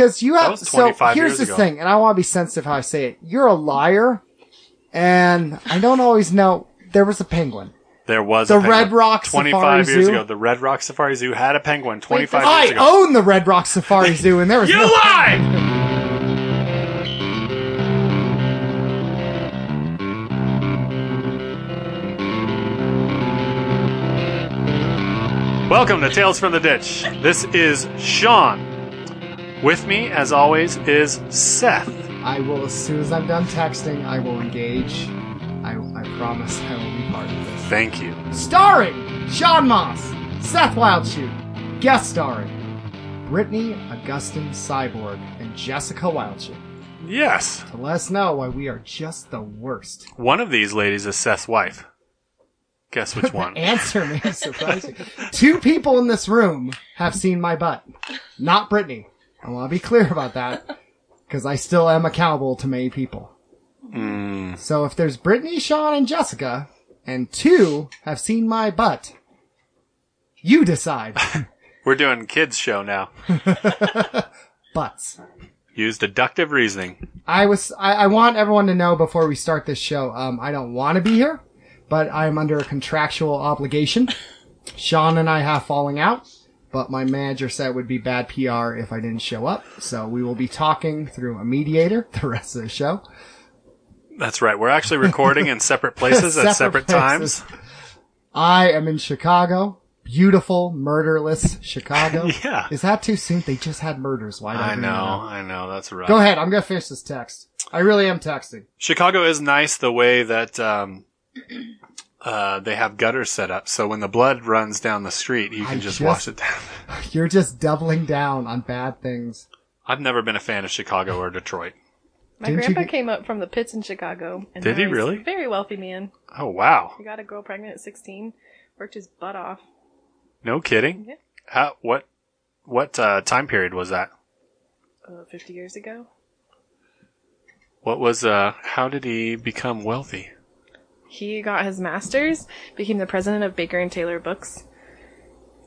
because you have so 25 here's the ago. thing, and I want to be sensitive how I say it. You're a liar, and I don't always know. There was a penguin. There was The. Red Rock 25 Safari years Zoo? ago. The Red Rock Safari Zoo had a penguin 25 I years ago. I own the Red Rock Safari Zoo, and there was you no. lied! Welcome to Tales from the Ditch. This is Sean. With me, as always, is Seth. I will, as soon as I'm done texting, I will engage. I, I promise I will be part of this. Thank you. Starring Sean Moss, Seth Wildshoot, guest starring Brittany Augustine Cyborg and Jessica Wildshoot. Yes, To let us know why we are just the worst. one of these ladies is Seth's wife. Guess which one? Answer may surprise you. Two people in this room have seen my butt. Not Brittany. I want to be clear about that. Because I still am accountable to many people. Mm, So if there's Brittany, Sean, and Jessica, and two have seen my butt, you decide. we're doing kids show now. Butts. Use deductive reasoning. I was, I, I want everyone to know before we start this show, um, I don't want to be here, but I'm under a contractual obligation. Sean and I have falling out, but my manager said it would be bad PR if I didn't show up. So we will be talking through a mediator the rest of the show. That's right. We're actually recording in separate places at separate places. times. I am in Chicago. Beautiful, murderless Chicago. Yeah. Is that too soon? They just had murders. Why I know. I know, that's right. Go ahead. I'm gonna finish this text. I really am texting. Chicago is nice the way that um, uh, they have gutters set up, so when the blood runs down the street, you can just, just- wash it down. You're just doubling down on bad things. I've never been a fan of Chicago or Detroit. My Didn't grandpa get- came up from the pits in Chicago. And Did now he he's really? a Very wealthy man. Oh wow, He got a girl pregnant at 16. Worked his butt off. no kidding. Yeah. How, what what uh, time period was that? Uh, 50 years ago. What was uh? How did he become wealthy? He got his master's, became the president of Baker and Taylor Books.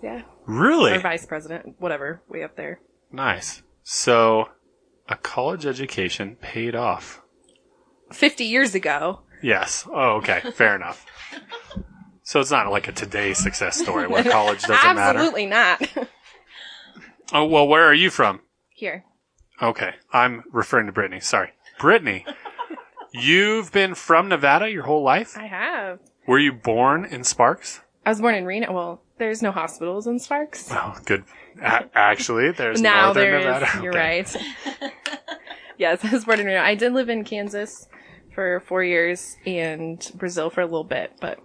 Yeah. Really Or vice president, whatever, way up there. nice. So, a college education paid off. 50 years ago. Yes. Oh, okay. Fair enough. So it's not like a today success story where college doesn't matter. Absolutely not. Oh, well, where are you from? Here. Okay. I'm referring to Brittany. Sorry. Brittany, you've been from Nevada your whole life? I have. Were you born in Sparks? I was born in Reno. Well, there's no hospitals in Sparks. Oh, good. A- actually, there's now Northern there is. Nevada. You're Okay. right. yes, I was born in Reno. I did live in Kansas for four years and Brazil for a little bit, but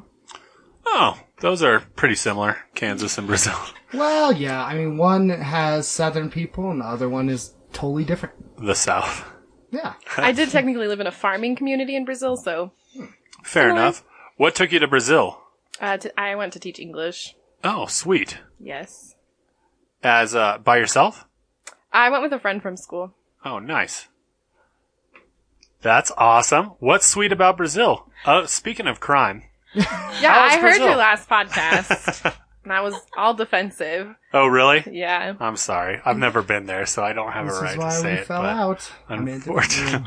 Oh, those are pretty similar, Kansas and Brazil. Well, yeah. I mean, one has southern people, and the other one is totally different. The South. Yeah. I did technically live in a farming community in Brazil, so Fair Similar. enough. What took you to Brazil? uh, t- I went to teach English. Oh, sweet. Yes. As uh, by yourself? I went with a friend from school. Oh, nice. That's awesome. What's sweet about Brazil? Uh, speaking of crime. Yeah, How was I heard Brazil? your last podcast, and I was all defensive. Oh, really? Yeah. I'm sorry. I've never been there, so I don't have This a right is to say we it. fell but out. I mean, unfortunately.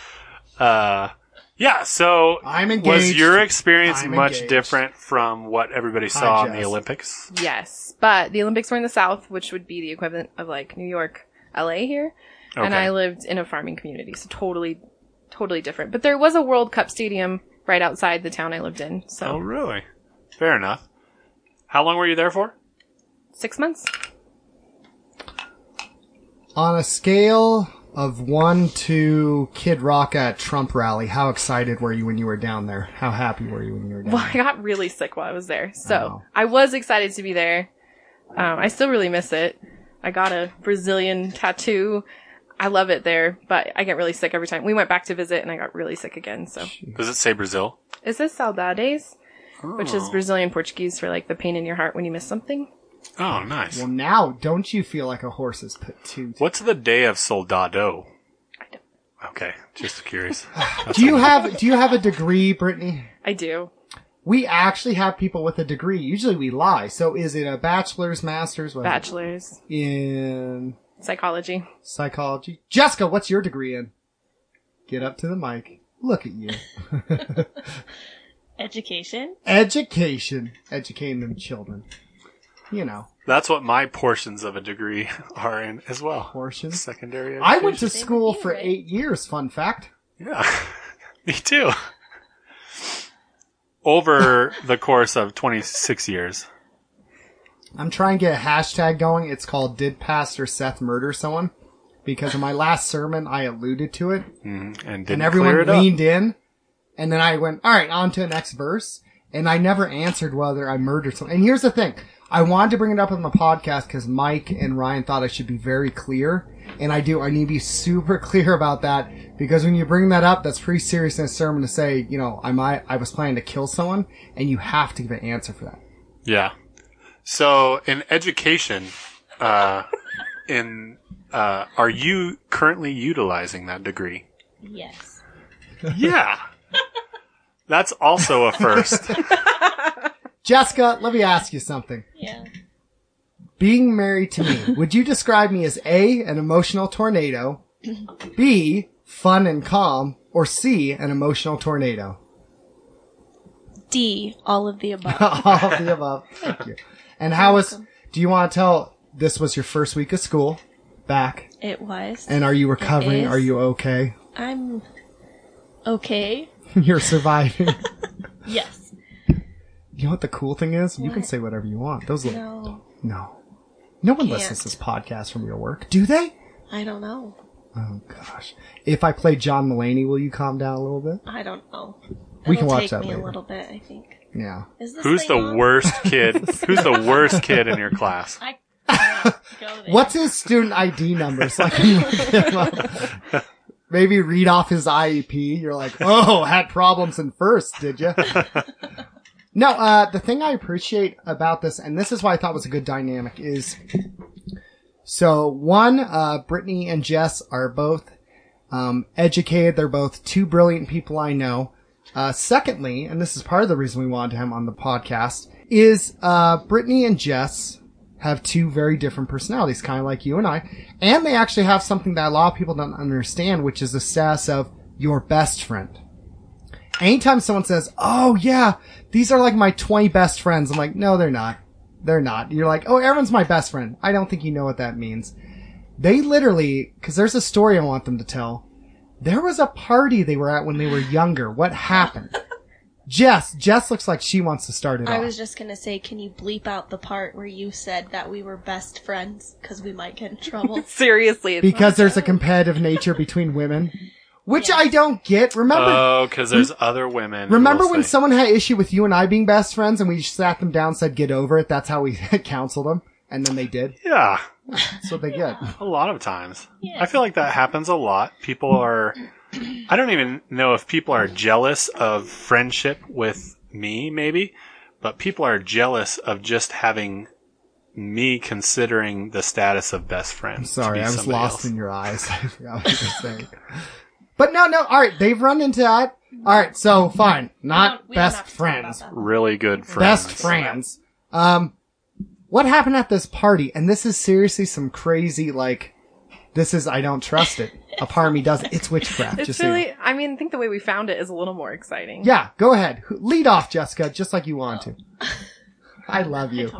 uh, yeah. So, I'm engaged. was your experience I'm much engaged. different from what everybody saw in the Olympics? Yes, but the Olympics were in the South, which would be the equivalent of like New York, LA here, okay. and I lived in a farming community, so totally, totally different. But there was a World Cup stadium right outside the town I lived in, so Oh, really? Fair enough. How long were you there for? six months. On a scale of one to Kid Rock at Trump rally, how excited were you when you were down there? How happy were you when you were down Well, there? I got really sick while I was there, so Oh. I was excited to be there. Um, I still really miss it. I got a Brazilian tattoo. I love it there, but I get really sick every time. We went back to visit, and I got really sick again. So, Does it say Brazil? is this saudades, which is Oh. Brazilian Portuguese for like the pain in your heart when you miss something? Oh, nice. Well, now, don't you feel like a horse is put to? What's the day of Soldado? I don't. Okay, just curious. Do you have Do you have a degree, Brittany? I do. We actually have people with a degree. Usually we lie. So is it a bachelor's, master's, what is it? Bachelor's. in Psychology. Psychology. Jessica, what's your degree in? Get up to the mic. Look at you. Education. Education. Educating them children. You know, That's what my portions of a degree are in as well. portions. Secondary. I went to school for right? eight years, fun fact. Yeah, me too. Over the course of 26 years. I'm trying to get a hashtag going. It's called Did Pastor Seth Murder Someone? Because in my last sermon, I alluded to it, Mm, and didn't and everyone clear it up. leaned in, and then I went, all right, on to the next verse, and I never answered whether I murdered someone. And here's the thing. I wanted to bring it up on the podcast because Mike and Ryan thought I should be very clear, and I do. I need to be super clear about that because when you bring that up, that's pretty serious in a sermon to say, you know, I might, I was planning to kill someone, and you have to give an answer for that. Yeah. So in education, uh, in uh, are you currently utilizing that degree? Yes. Yeah. That's also a first. Jessica, let me ask you something. Yeah. Being married to me, would you describe me as A, an emotional tornado, B, fun and calm, or C, an emotional tornado? D. All of the above. All of the above. Thank you. And how was, do you want to tell, this was your first week of school back, it was. and are you recovering? Are you okay? I'm okay. You're surviving. Yes. you know what the cool thing is? You can say whatever you want. Those little, No. no. No one Can't. listens to this podcast from your work, do they? I don't know. Oh gosh. If I play John Mulaney, will you calm down a little bit? I don't know. We can It'll watch take that me later. a little bit, I think. Yeah. Is this Who's the on? worst kid? Who's the worst kid in your class? I can't go there. What's his student ID number so I can look him up? Maybe read off his IEP. You're like, oh, had problems in first, did you? no, uh, the thing I appreciate about this, and this is why I thought was a good dynamic, is so one, uh, Brittany and Jess are both um, educated. They're both two brilliant people I know. Uh, secondly, and this is part of the reason we wanted him on the podcast, is uh, Brittany and Jess have two very different personalities, kind of like you and I. And they actually have something that a lot of people don't understand, which is the status of your best friend. Anytime someone says, Oh yeah, these are like my 20 best friends, I'm like, no, they're not. They're not. You're like, oh, everyone's my best friend. I don't think you know what that means. They literally, cause there's a story I want them to tell. There was a party they were at when they were younger. What happened? Jess, Jess looks like she wants to start it I off. was just gonna say, can you bleep out the part where you said that we were best friends? Because we might get in trouble. Seriously. It's because there's a competitive nature between women, which I don't get. Remember, Oh, because there's other women. who remember will when say- someone had issue with you and I being best friends and we sat them down, said get over it. That's how we counseled them, and then they did. Yeah, That's what they get. a lot of times. Yeah. I feel like that happens a lot. People are. I don't even know if people are jealous of friendship with me, maybe, but people are jealous of just having me considering the status of best friend. to Sorry, be I was lost else. in your eyes. I forgot what you saying. But no, no. All right, they've run into that. All right, so fine, not don't- we don't best have to talk friends. really good friends. best friends. Um, what happened at this party? And this is seriously some crazy, like, this is, I don't trust it. A part of me doesn't. It's witchcraft. It's just so you- really, I mean, I think the way we found it is a little more exciting. Yeah, go ahead. Lead off, Jessica, just like you want to. I love you.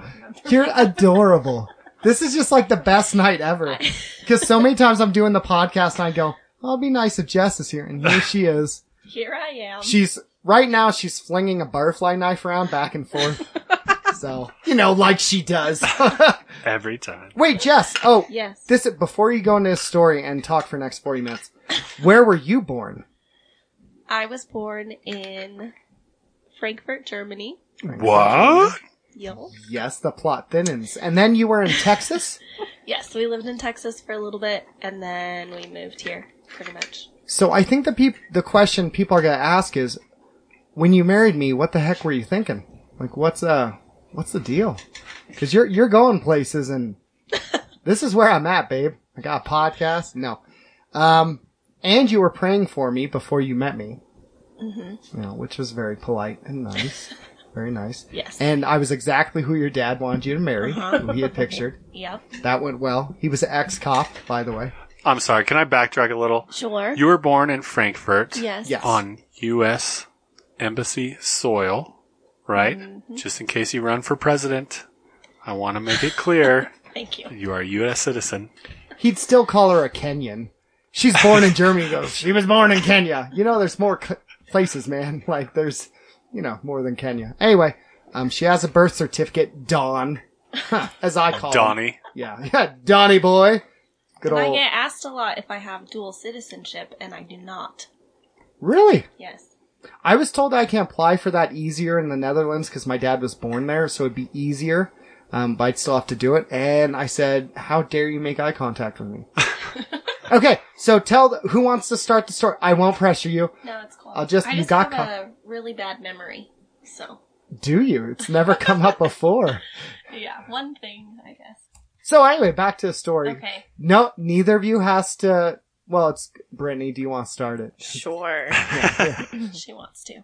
You're adorable. This is just like the best night ever. Because so many times I'm doing the podcast and I go, oh, it'll be nice if Jess is here. And here she is. Here I am. She's, right now she's flinging a butterfly knife around back and forth. So, you know, like she does. Every time. Wait, Jess. Oh, yes. this, before you go into this story and talk for the next 40 minutes, where were you born? I was born in Frankfurt, Germany. What? Yo. Yes, the plot thinnens. And then you were in Texas? Yes, we lived in Texas for a little bit, and then we moved here, pretty much. So I think the peop- the question people are gonna ask is, when you married me, what the heck were you thinking? Like, what's uh, what's the deal? Because you're you're going places, and this is where I'm at, babe. I got a podcast. No, um, and you were praying for me before you met me, mm-hmm. you know, which was very polite and nice. Very nice. Yes. And I was exactly who your dad wanted you to marry, who he had pictured. yep. That went well. He was an ex-cop, by the way. I'm sorry. Can I backtrack a little? Sure. You were born in Frankfurt yes. Yes. on U.S. Embassy soil, right? Mm-hmm. Just in case you run for president, I want to make it clear Thank you. you are a U.S. citizen. He'd still call her a Kenyan. She's born in Germany. He goes, she was born in Kenya. You know, there's more c- places, man. Like, there's, you know, more than Kenya. Anyway, um, she has a birth certificate, Don, as I call him. Donnie. Yeah, yeah, Donnie boy. Good And I get asked a lot if I have dual citizenship, and I do not. Really? Yes. I was told I can apply for that easier in the Netherlands because my dad was born there, so it'd be easier. Um, but I'd still have to do it. And I said, "How dare you make eye contact with me?" okay, so tell the, who wants to start the story. I won't pressure you. No, it's cool. I'll just- I you just got have a really bad memory. So. Do you? It's never come up before. Yeah, one thing, I guess. So anyway, back to the story. Okay. No, neither of you has to. Well, it's Brittany. Do you want to start it? Sure. she wants to.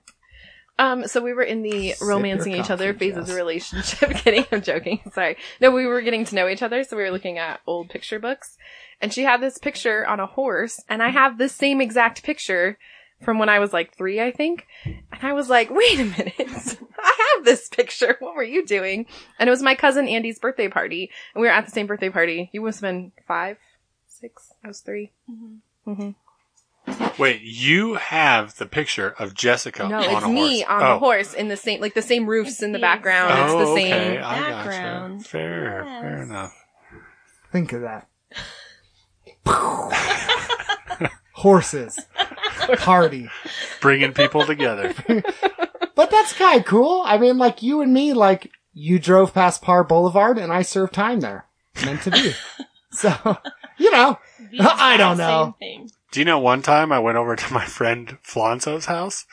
Um, so we were in the Sip romancing each other phase of the relationship. Kidding, I'm joking. Sorry. No, we were getting to know each other, so we were looking at old picture books. And she had this picture on a horse, and I have this same exact picture from when I was like three, I think. And I was like, wait a minute. I have this picture. What were you doing? And it was my cousin Andy's birthday party. And we were at the same birthday party. You must have been five, six. I was 3 Mm-hmm. Wait, you have the picture of Jessica No, on it's a me horse. on oh. the horse in the same, like the same roofs in the the background. exact- it's Oh, the same. okay. I gotcha. background. Fair, Yes. fair enough. Think of that. Horses. Party. Bringing people together. But that's kind of cool. I mean, like you and me, like you drove past Par Boulevard and I served time there. Meant to be. so, you know, I don't know. Thing. Do you know one time I went over to my friend Flonzo's house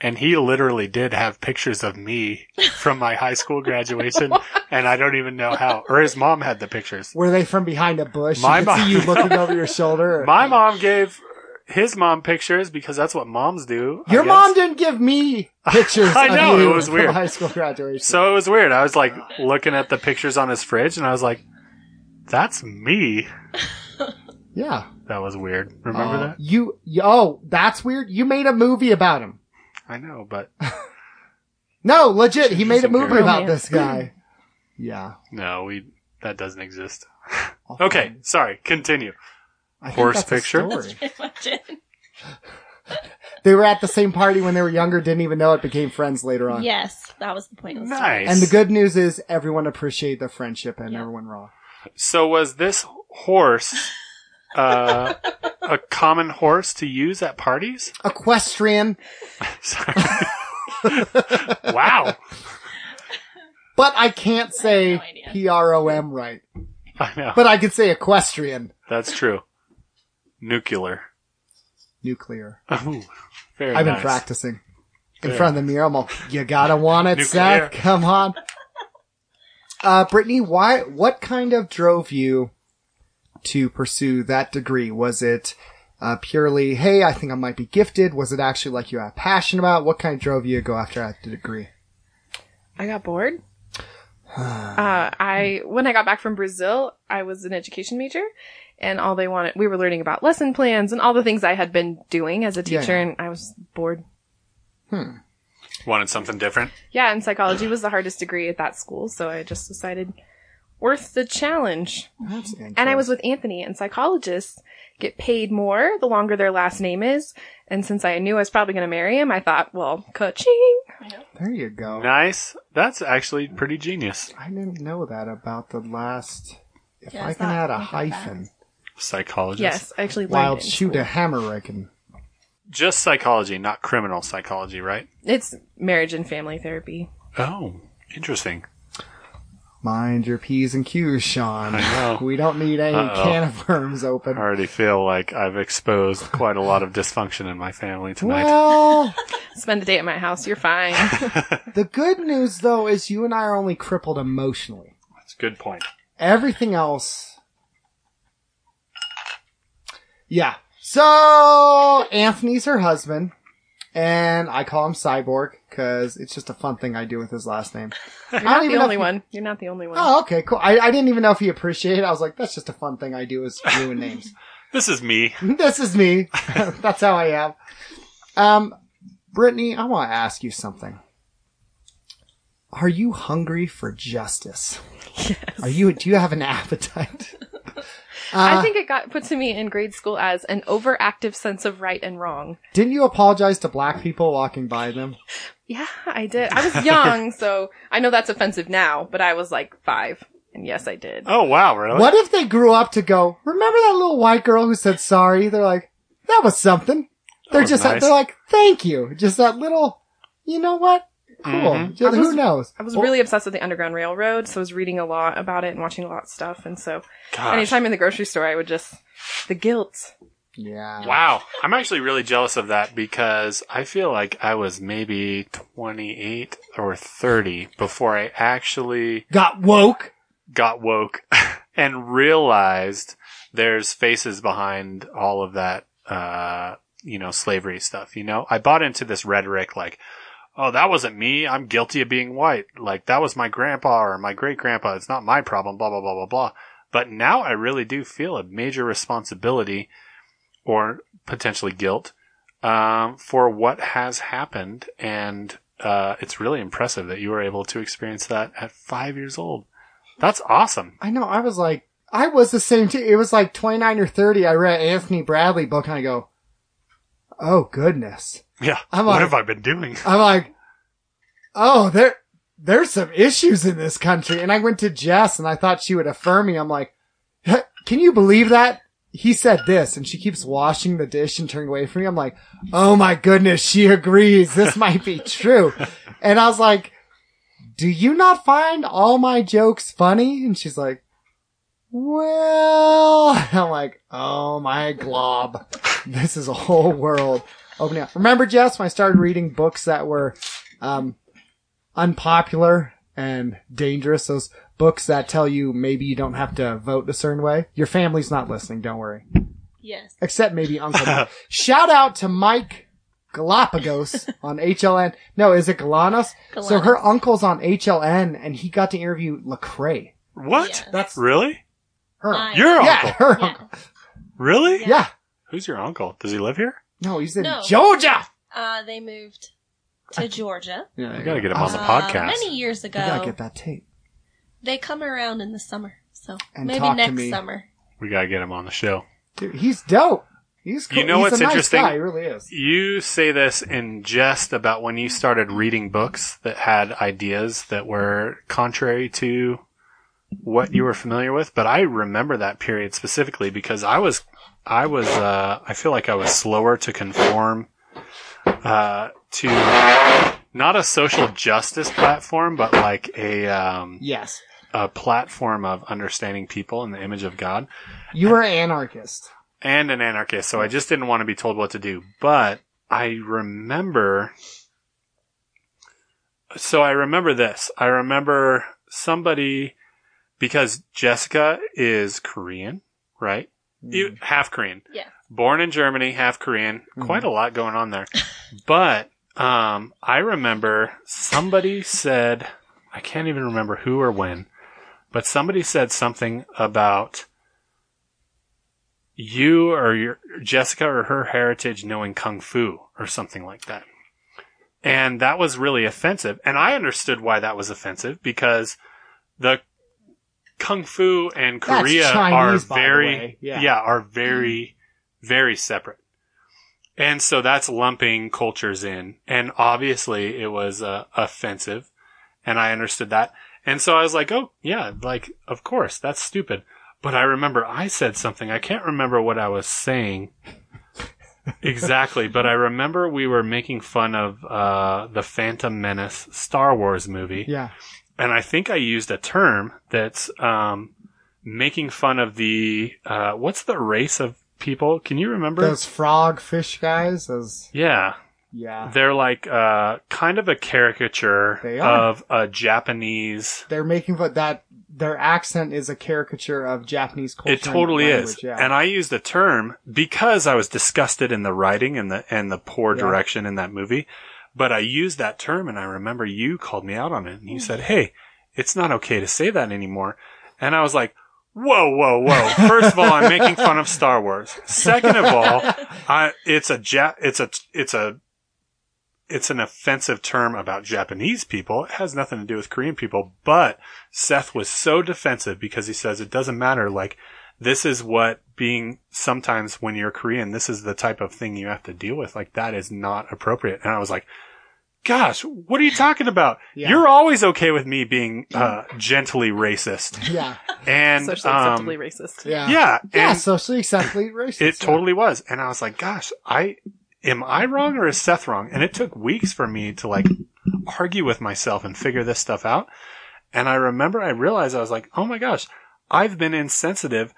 and he literally did have pictures of me from my high school graduation and I don't even know how. Or his mom had the pictures. were they from behind a bush? My you could see mom- you looking over your shoulder. My mom gave his mom pictures because that's what moms do. Your mom didn't give me pictures I know, of you it was weird. high school graduation. So it was weird. I was like looking at the pictures on his fridge and I was like, that's me. yeah. That was weird. Remember Uh, that? You, you, oh, that's weird. You made a movie about him. I know, but No, legit. He made a movie about romance. this guy. Yeah. no, we, that doesn't exist. Okay, find- sorry, continue. I think Horse that's a picture? story. Pretty. They were at the same party when they were younger, didn't even know it, became friends later on. Yes, that was the point. of the story. Nice. And the good news is everyone appreciated the friendship and Yeah. everyone raw. So was this horse uh, a common horse to use at parties? Equestrian, Sorry. wow. but I can't say no. P-R-O-M right. I know. But I could say equestrian. That's true. Nuclear. Nuclear. Ooh, very I've been practicing. In Good. front of the mirror, I'm all, you gotta want it, Nuclear. Seth. Come on. Uh, Brittany, why, what kind of drove you to pursue that degree? Was it, uh, purely, hey, I think I might be gifted? Was it actually like you had a passion about? What kind of drove you to go after that degree? I got bored. uh, I when I got back from Brazil, I was an education major, and all they wanted we were learning about lesson plans and all the things I had been doing as a Yeah. teacher, and I was bored. Wanted something different. Yeah, and psychology was the hardest degree at that school, so I just decided worth the challenge. That's And I was with Anthony, and psychologists get paid more the longer their last name is. And since I knew I was probably going to marry him, I thought, well, ka-ching. There you go. Nice. That's actually pretty genius. I didn't know that about the last. If Yeah, I it's can not add a like that hyphen, Psychologist. Yes, I actually learned wild it in shoot school. a hammer, I can. Just psychology, not criminal psychology, right? It's marriage and family therapy. Oh, interesting. Mind your P's and Q's, Sean. I know. We don't need any Uh-oh. can of worms open. I already feel like I've exposed quite a lot of dysfunction in my family tonight. Well, Spend the day at my house. You're fine. the good news though is you and I are only crippled emotionally. That's a good point. Everything else. Yeah. So, Anthony's her husband. and I call him Cyborg because it's just a fun thing I do with his last name. You're I not don't the only he- one. You're not the only one. Oh, okay, cool. I, I didn't even know if he appreciated it. I was like, that's just a fun thing I do is ruin names. This is me. this is me. that's how I am. Um, Brittany, I want to ask you something. Are you hungry for justice? Yes. Are you? Do you have an appetite? I Uh, think it got put to me in grade school as an overactive sense of right and wrong. Didn't you apologize to black people walking by them? Yeah, I did. I was young, so I know that's offensive now, but I was like five. And yes, I did. Oh wow, really? What if they grew up to go, remember that little white girl who said sorry? They're like, that was something. They're was just, nice. they're like, thank you. Just that little, you know what? Cool. Mhm. Just- I who knows? I was Well, really obsessed with the Underground Railroad, so I was reading a lot about it and watching a lot of stuff. And so Gosh. anytime in the grocery store, I would just, the guilt. Yeah. Wow. I'm actually really jealous of that because I feel like I was maybe 28 or 30 before I actually Got woke. got woke and realized there's faces behind all of that, uh, you know, slavery stuff. You know, I bought into this rhetoric like, oh, that wasn't me. I'm guilty of being white. Like that was my grandpa or my great grandpa. It's not my problem, blah, blah, blah, blah, blah. But now I really do feel a major responsibility or potentially guilt, um, for what has happened. And, uh, it's really impressive that you were able to experience that at five years old. That's awesome. I know. I was like, I was the same too. It was like 29 or 30. I read Anthony Bradley book and I go, oh goodness. Yeah. I'm what like- have I been doing? I'm like, oh, there, there's some issues in this country. And I went to Jess and I thought she would affirm me. I'm like, can you believe that? He said this and she keeps washing the dish and turning away from me. I'm like, oh my goodness, she agrees. This might be true. And I was like, do you not find all my jokes funny? And she's like, well, I'm like, oh my glob. This is a whole world opening up. Remember, Jess, when I started reading books that were, um, unpopular and dangerous, those books that tell you maybe you don't have to vote a certain way? Your family's not listening, don't worry. Yes. Except maybe Uncle Mike. Shout out to Mike Galapagos on HLN. No, is it Galanos? So her uncle's on HLN and he got to interview Lecrae. What? Yes. That's Really? her. Nice. Your Yeah, uncle? her Yeah. uncle. Really? Yeah. Yeah. Who's your uncle? Does he live here? No, he's in No. Georgia. Uh, they moved to Georgia. Yeah, You gotta get him on the uh, podcast. Many years I ago. gotta get that tape. They come around in the summer, so And maybe talk to next me. summer. We gotta get him on the show. Dude, he's dope. He's cool. You know he's what's a nice interesting? Guy. He really is. You say this in jest about when you started reading books that had ideas that were contrary to what you were familiar with, but I remember that period specifically because I was, I was, uh, I feel like I was slower to conform, uh, to not a social justice platform, but like a, um, Yes. a platform of understanding people in the image of God. You were an anarchist. and an anarchist, so I just didn't want to be told what to do. But I remember. So I remember this. I remember somebody because Jessica is Korean, right? You half Korean. Yeah. Born in Germany, half Korean. Quite a lot going on there. but um I remember somebody said I can't even remember who or when, but somebody said something about you or your Jessica or her heritage knowing kung fu or something like that. And that was really offensive. And I understood why that was offensive because the kung fu and Korea Chinese, are very. Yeah. yeah, are very very separate. And so that's lumping cultures in. And obviously it was uh, offensive. And I understood that. And so I was like, oh, yeah, like, of course, that's stupid. But I remember I said something. I can't remember what I was saying exactly, but I remember we were making fun of uh, the Phantom Menace Star Wars movie. Yeah. And I think I used a term that's um, making fun of the, uh, what's the race of people? Can you remember? Those frog fish guys. Those. yeah. Yeah. They're like uh, kind of a caricature of a Japanese. They're making fun that their accent is a caricature of Japanese culture. It totally is. Yeah. And I used the term because I was disgusted in the writing and the and the poor Yeah. direction in that movie. But I used that term and I remember you called me out on it and you said, Hey, it's not okay to say that anymore. And I was like, Whoa, whoa, whoa. First of all, I'm making fun of Star Wars. Second of all, I, it's a ja- it's a, it's a, it's an offensive term about Japanese people. It has nothing to do with Korean people, but Seth was so defensive because he says it doesn't matter. Like, this is what being sometimes when you're Korean, this is the type of thing you have to deal with. Like, that is not appropriate. And I was like, gosh, what are you talking about? Yeah. You're always okay with me being, uh, gently racist. yeah. And, Socially um, acceptably racist. Yeah. yeah. Yeah. socially acceptably racist. it yeah. totally was. And I was like, gosh, I, am I wrong or is Seth wrong? And it took weeks for me to like argue with myself and figure this stuff out. And I remember I realized I was like, oh my gosh, I've been insensitive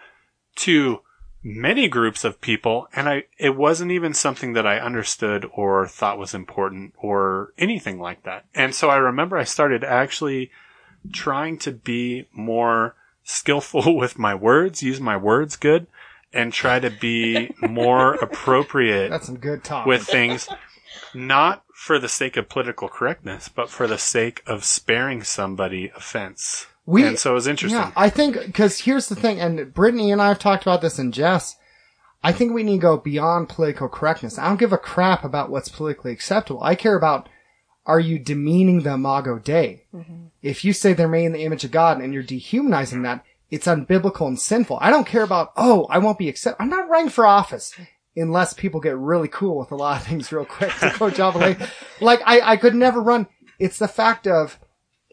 to many groups of people and I, it wasn't even something that I understood or thought was important or anything like that. And so I remember I started actually trying to be more skillful with my words, use my words good and try to be more appropriate That's some good talk. with things, not for the sake of political correctness, but for the sake of sparing somebody offense. We- and so it was interesting. Yeah, I think because here's the thing, and Brittany and I have talked about this, and Jess. I think we need to go beyond political correctness. I don't give a crap about what's politically acceptable. I care about are you demeaning the Imago Dei? Mm-hmm. If you say they're made in the image of God and you're dehumanizing that, it's unbiblical and sinful. I don't care about oh, I won't be accepted. I'm not running for office unless people get really cool with a lot of things real quick to go Java Like I, I could never run. It's the fact of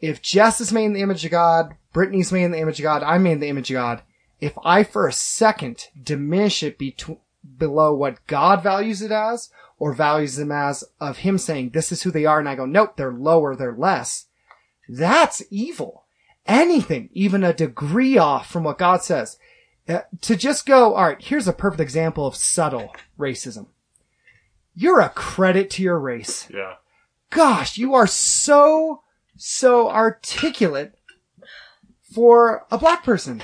if Jess is made in the image of God, Brittany's made in the image of God, I'm made in the image of God. If I for a second diminish it betw below what God values it as or values them as of him saying this is who they are and I go, nope, they're lower, they're less. That's evil. Anything, even a degree off from what God says. Uh, to just go, alright, here's a perfect example of subtle racism. You're a credit to your race yeah. gosh, you are so, so articulate for a black person.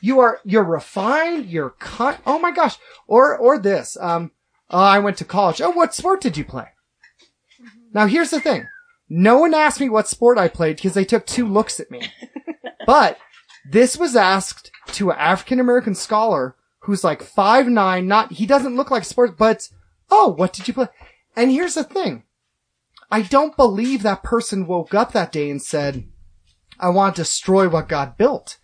You are, you're refined, you're cut. Oh my gosh. Or, or this, um, oh, I went to college. Oh, what sport did you play? Now here's the thing. No one asked me what sport I played because they took two looks at me. but this was asked to an African American scholar who's like five nine. Not, he doesn't look like sports, but, oh, what did you play? And here's the thing. I don't believe that person woke up that day and said, I want to destroy what God built.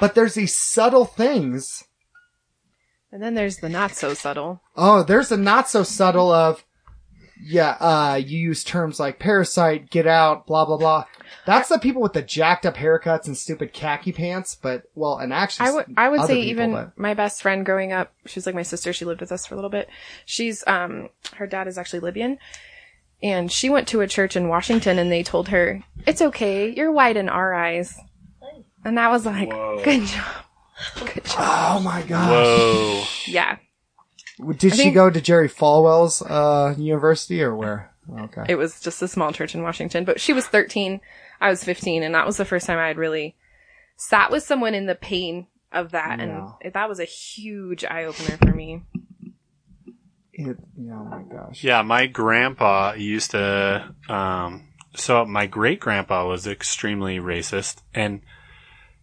But there's these subtle things. And then there's the not so subtle. Oh, there's a not so subtle of, yeah, uh, you use terms like parasite, get out, blah, blah, blah. That's the people with the jacked up haircuts and stupid khaki pants, but, well, and actually, I would I would other say people, even but- my best friend growing up, she was like my sister. She lived with us for a little bit. She's um her dad is actually Libyan, and she went to a church in Washington, and they told her it's okay, you're white in our eyes, and I was like, Whoa. good job, good job. Oh my gosh. Whoa. Yeah, Did I she think- go to Jerry Falwell's, uh, university or where? Okay. it was just a small church in Washington, but she was 13, I was 15, and that was the first time I had really sat with someone in the pain of that, Yeah. and that was a huge eye opener for me. It, yeah, oh my gosh. Yeah, my grandpa used to. Um, so my great grandpa was extremely racist, and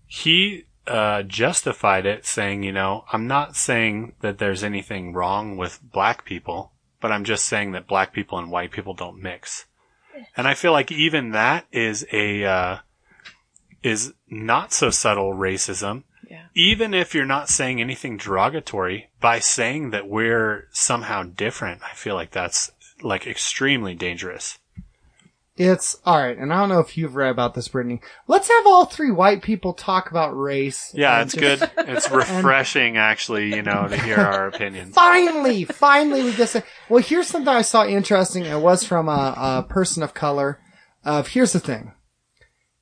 he uh, justified it, saying, "You know, I'm not saying that there's anything wrong with black people, but I'm just saying that black people and white people don't mix." And I feel like even that is a uh, is not so subtle racism Yeah. even if you're not saying anything derogatory, by saying that we're somehow different, I feel like that's like extremely dangerous. It's alright, and I don't know if you've read about this, Brittany. Let's have all three white people talk about race. Yeah, it's just- good. It's refreshing, actually, you know, to hear our opinions. Finally, finally, we just. Well, here's something I saw interesting. It was from a, a person of color. Of here's the thing: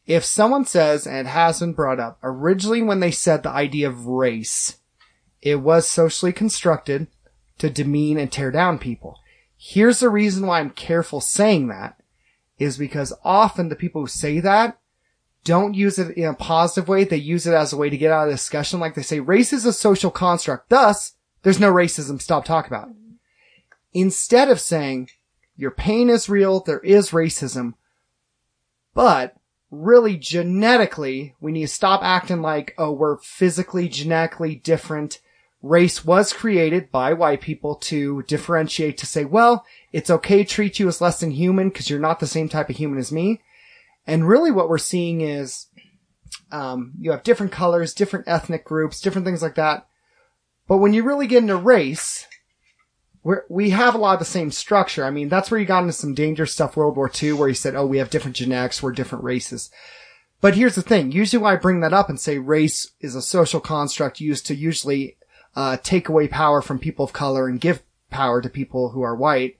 if someone says, and it has been brought up originally when they said the idea of race, it was socially constructed to demean and tear down people. Here's the reason why I'm careful saying that is because often the people who say that don't use it in a positive way. They use it as a way to get out of discussion. Like they say, race is a social construct. Thus, there's no racism. Stop talking about it. Instead of saying your pain is real, there is racism, but really genetically, we need to stop acting like, oh, we're physically, genetically different. Race was created by white people to differentiate to say, well, it's okay to treat you as less than human because you're not the same type of human as me. And really what we're seeing is, um, you have different colors, different ethnic groups, different things like that. But when you really get into race, we're, we have a lot of the same structure. I mean, that's where you got into some dangerous stuff World War II where you said, oh, we have different genetics, we're different races. But here's the thing. Usually I bring that up and say race is a social construct used to usually, uh, take away power from people of color and give power to people who are white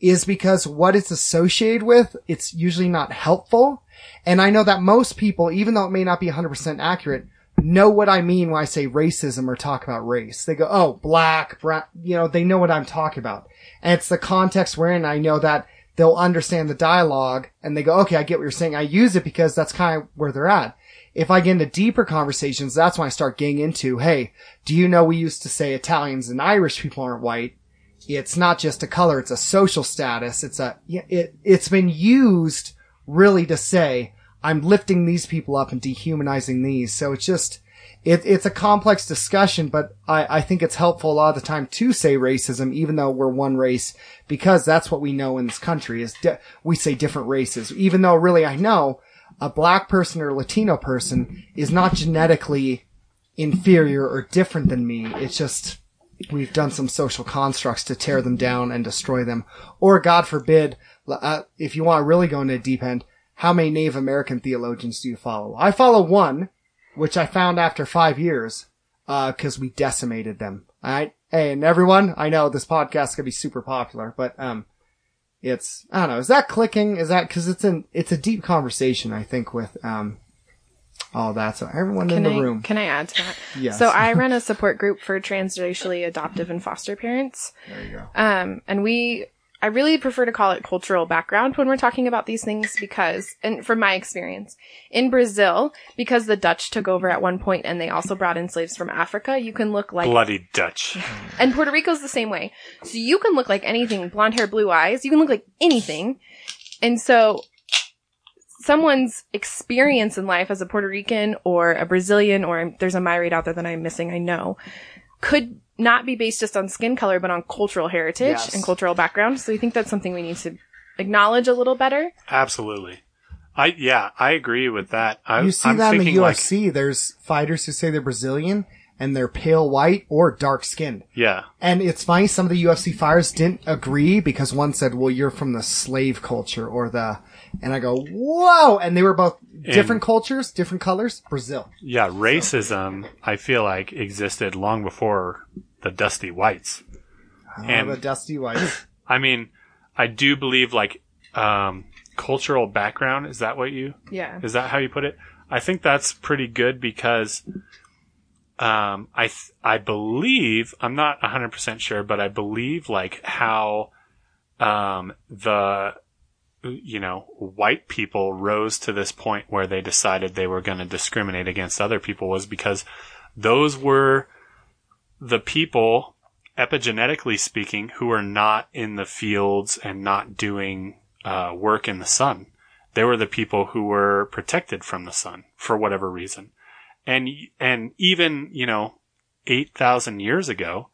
is because what it's associated with, it's usually not helpful. And I know that most people, even though it may not be 100% accurate, know what I mean when I say racism or talk about race. They go, oh, black, brown, you know, they know what I'm talking about. And it's the context we're in. I know that they'll understand the dialogue and they go, okay, I get what you're saying. I use it because that's kind of where they're at. If I get into deeper conversations, that's when I start getting into, hey, do you know we used to say Italians and Irish people aren't white? It's not just a color, it's a social status. It's a, it, it's been used really to say, I'm lifting these people up and dehumanizing these. So it's just, it, it's a complex discussion, but I, I think it's helpful a lot of the time to say racism, even though we're one race, because that's what we know in this country is di- we say different races, even though really I know a black person or Latino person is not genetically inferior or different than me. It's just, we've done some social constructs to tear them down and destroy them. Or God forbid, uh, if you want to really go into a deep end, how many Native American theologians do you follow? I follow one, which I found after five years, uh, cause we decimated them. Alright? Hey, and everyone, I know this podcast could be super popular, but, um, it's, I don't know, is that clicking? Is that, cause it's an, it's a deep conversation, I think, with, um, all that. So everyone in Can the I, room. can I add to that? Yes. So I run a support group for transracially adoptive and foster parents. there you go. Um, and we, I really prefer to call it cultural background when we're talking about these things because, and from my experience, in Brazil, because the Dutch took over at one point and they also brought in slaves from Africa, you can look like, Bloody Dutch. and Puerto Rico's the same way. So you can look like anything, blonde hair, blue eyes, you can look like anything. And so someone's experience in life as a Puerto Rican or a Brazilian or there's a Myrate out there that I'm missing, I know, could not be based just on skin color, but on cultural heritage Yes. and cultural background. So I think that's something we need to acknowledge a little better. Absolutely. I yeah, I agree with that. I, You see I'm that in the thinking like UFC. There's fighters who say they're Brazilian and they're pale white or dark skinned. yeah, And it's funny, some of the UFC fighters didn't agree because one said, well, you're from the slave culture or the, and I go, whoa! And they were both different cultures, different colors, Brazil. yeah. Racism, I feel like existed long before the Dusty Whites. And And- the dusty whites. I mean, I do believe like um, cultural background. Is that what you? Yeah. Is that how you put it? I think that's pretty good because um, I th- I believe I'm not 100 percent sure, but I believe like how um, the you know white people rose to this point where they decided they were going to discriminate against other people was because those were the people epigenetically speaking who were not in the fields and not doing uh, work in the sun they were the people who were protected from the sun for whatever reason. And, and even, you know, 8,000 years ago,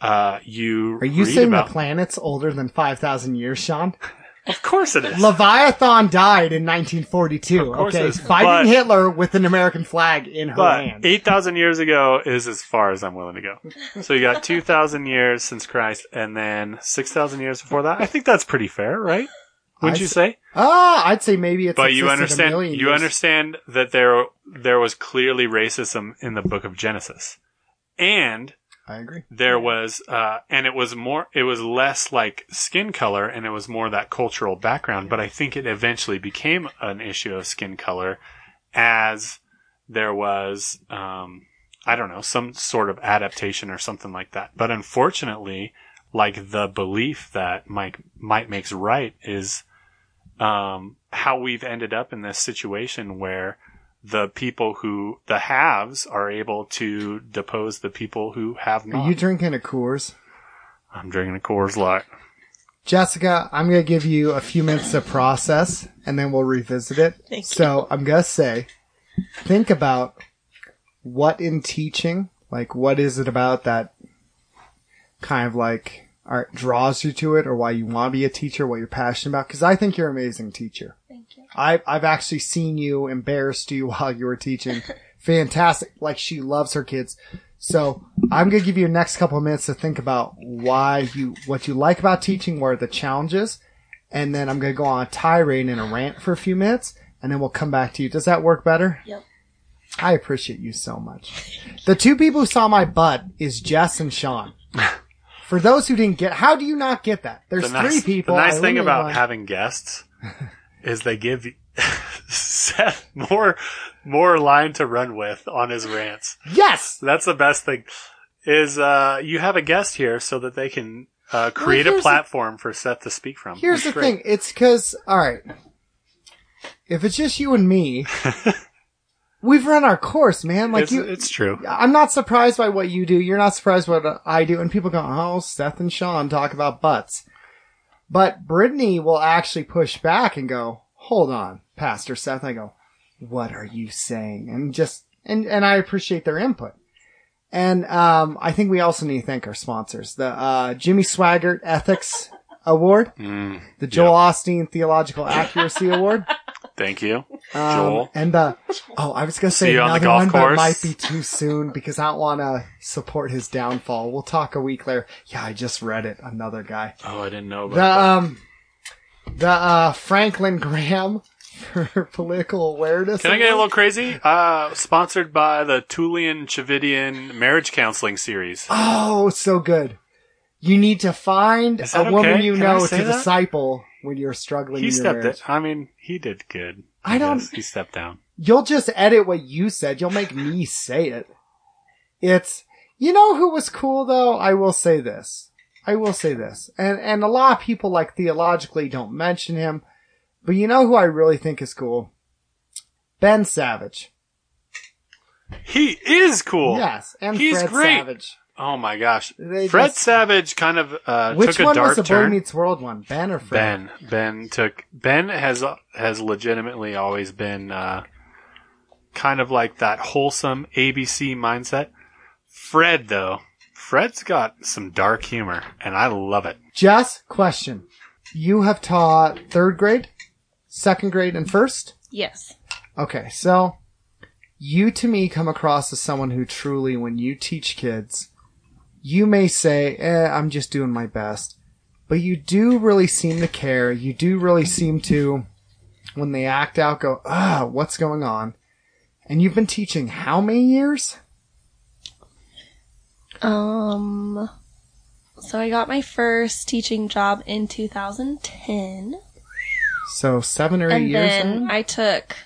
uh, you Are you saying about, the planet's older than 5,000 years, Sean? of course it is. Leviathan died in 1942. Of okay, fighting but- Hitler with an American flag in her but hand. 8,000 years ago is as far as I'm willing to go. So you got 2,000 years since Christ and then 6,000 years before that. I think that's pretty fair, right? Wouldn't I you say? Ah, I'd say maybe it's But you understand, you understand that there, there was clearly racism in the book of Genesis. And I agree. there was uh and it was more it was less like skin color and it was more that cultural background but i think it eventually became an issue of skin color as there was um i don't know some sort of adaptation or something like that but unfortunately like the belief that mike might makes right is um how we've ended up in this situation where the people who the haves are able to depose the people who have not. Are not. you drinking a Coors? I'm drinking a Coors Light. Jessica, I'm going to give you a few minutes to process and then we'll revisit it. Thank so I'm going to say, think about what in teaching, like what is it about that kind of like art draws you to it or why you want to be a teacher, what you're passionate about? Cause I think you're an amazing teacher. Thank you. I, I've actually seen you embarrassed you while you were teaching. Fantastic. Like she loves her kids. So I'm going to give you the next couple of minutes to think about why you, what you like about teaching, what are the challenges. And then I'm going to go on a tirade and a rant for a few minutes and then we'll come back to you. Does that work better? Yep. I appreciate you so much. The two people who saw my butt is Jess and Sean. For those who didn't get, how do you not get that? There's The nice, three people. The nice I thing about want- having guests is they give Seth more more line to run with on his rants. yes, That's the best thing. Is uh, you have a guest here so that they can uh, create a here's the- platform for Seth to speak from. Here's It's the great. thing. It's cause, alright. If it's just you and me, we've run our course, man. Like it's, you, it's true. I'm not surprised by what you do. You're not surprised by what I do. And people go, oh, Seth and Sean talk about butts. But Brittany will actually push back and go, hold on, Pastor Seth. I go, what are you saying? And just, and, and I appreciate their input. And, um, I think we also need to thank our sponsors. The, uh, Jimmy Swaggart Ethics Award, Mm, the Joel Osteen Theological Accuracy Award. Thank you, Um, Joel. And the oh, I was gonna See say on the another golf one, but it course. might be too soon because I don't want to support his downfall. We'll talk a week later. Yeah, I just read it. Another guy. Oh, I didn't know about The that. um, the uh Franklin Graham for political awareness. Can I get a little crazy? Uh, sponsored by the Tullian Tchividjian Marriage Counseling Series. Oh, so good. You need to find a that woman okay? you Can know to that? disciple when you're struggling He in your stepped marriage. it. I mean, he did good. I don't- guess. He stepped down. You'll just edit what you said. You'll make me say it. It's, you know who was cool though? I will say this. I will say this. And, and a lot of people like theologically don't mention him, but you know who I really think is cool? Ben Savage. He is cool. Yes. And He's Fred great. Savage. Oh my gosh. They Fred just- Savage kind of uh, Which took a one dark was the Boy turn. Meets World one? Ben or Fred? Ben. Ben took. Ben has has legitimately always been uh, kind of like that wholesome ABC mindset. Fred though, Fred's got some dark humor, and I love it. Jess, question. You have taught third grade, second grade, and first? Yes. Okay, so you to me come across as someone who truly, when you teach kids, you may say, eh, I'm just doing my best. But you do really seem to care. You do really seem to, when they act out, go, ah, what's going on? And you've been teaching how many years? Um. So I got my first teaching job in 2010, So seven or eight and years. then now? I took,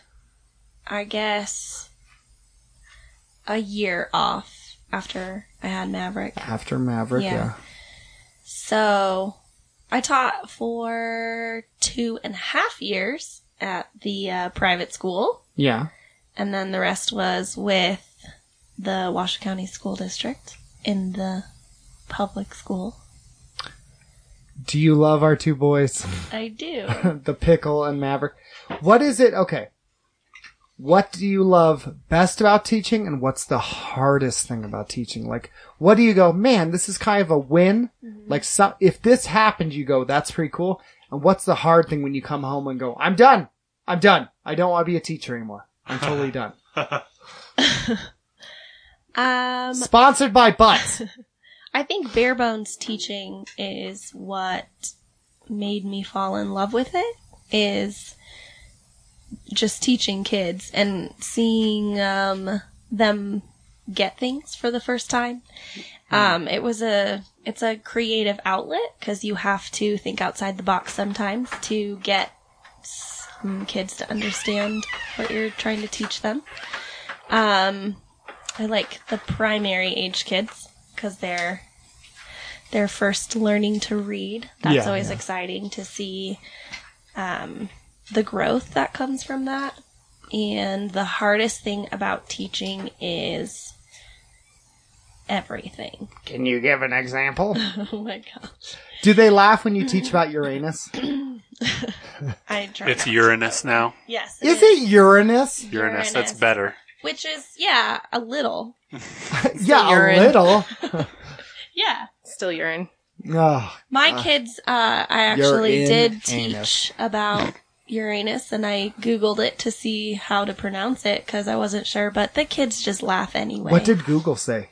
I guess, a year off after I had Maverick. After Maverick, Yeah. yeah. So I taught for two and a half years at the uh, private school, Yeah. and then the rest was with the Washoe County School District in the public school. Do you love our two boys? I do. the pickle and Maverick. What is it? Okay. What do you love best about teaching and what's the hardest thing about teaching? Like, what do you go, man, this is kind of a win? Like, some, if this happened, you go, that's pretty cool. And what's the hard thing when you come home and go, I'm done. I'm done. I don't want to be a teacher anymore. I'm totally done. Um, Sponsored by Butts. I think bare bones teaching is what made me fall in love with it. Is just teaching kids and seeing um, them get things for the first time. Um, it was a it's a creative outlet because you have to think outside the box sometimes to get some kids to understand what you're trying to teach them. Um, I like the primary age kids because they're they're first learning to read. That's Yeah, always yeah. exciting to see um, the growth that comes from that. And the hardest thing about teaching is everything. Can you give an example? Oh my gosh. Do they laugh when you teach about Uranus? I try It's not- Uranus now. Yes. Is it Uranus? Uranus, that's better. Which is, yeah, a little. yeah, urine. a little. Yeah. Still urine. Ugh. My kids, uh, I actually in did anus. teach about Uranus and I Googled it to see how to pronounce it because I wasn't sure, but the kids just laugh anyway. what did Google say?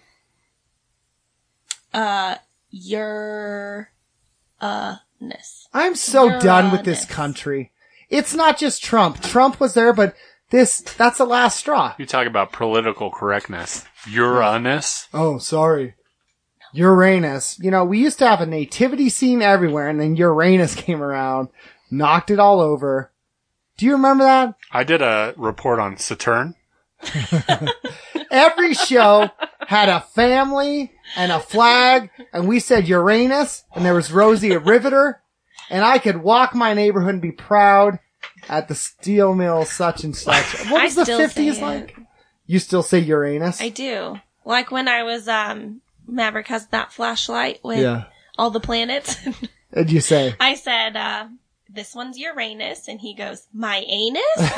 Uh, Uranus. I'm so done with this country. It's not just Trump. Trump was there, but this, that's the last straw. You talk about political correctness. Uranus? Oh, sorry. Uranus. You know, we used to have a nativity scene everywhere and then Uranus came around, knocked it all over. Do you remember that? I did a report on Saturn. Every show had a family and a flag and we said Uranus and there was Rosie a Riveter and I could walk my neighborhood and be proud at the steel mill such and such. What I was the 50s like? You still say Uranus? I do. Like when I was, um, Maverick has that flashlight with yeah. all the planets. What'd you say? I said, uh, this one's Uranus, and he goes, my anus?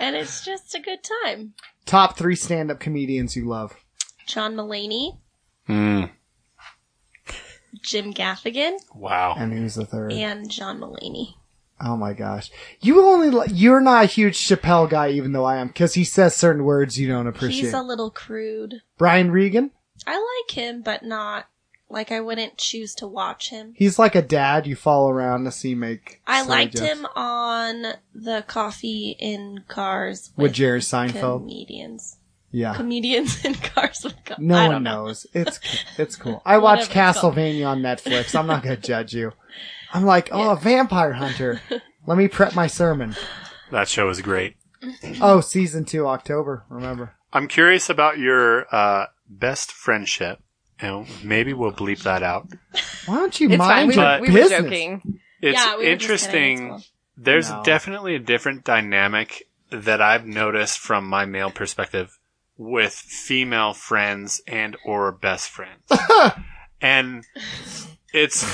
and it's just a good time. Top three stand-up comedians you love. John Mulaney, Hmm. Jim Gaffigan, Wow. And who's the third? and John Mulaney. Oh my gosh. You only, li- you're not a huge Chappelle guy even though I am, cause he says certain words you don't appreciate. He's a little crude. Brian Regan? I like him, but not like I wouldn't choose to watch him. He's like a dad you follow around to see make. I liked jokes. him on the Coffee in Cars With Jerry Seinfeld? comedians. Yeah. Comedians in Cars with Co- No I one don't know. knows. It's it's cool. I watched Whatever it's. Castlevania on Netflix. I'm not gonna judge you. I'm like, oh, a vampire hunter. Let me prep my sermon. That show is great. Oh, season two, October. Remember? I'm curious about your uh, best friendship. And maybe we'll bleep that out. Why don't you It's fine. mind We your were, we were business? joking. It's Yeah, we were just kidding. It's interesting. cool. There's No. definitely a different dynamic that I've noticed from my male perspective with female friends and or best friends. and it's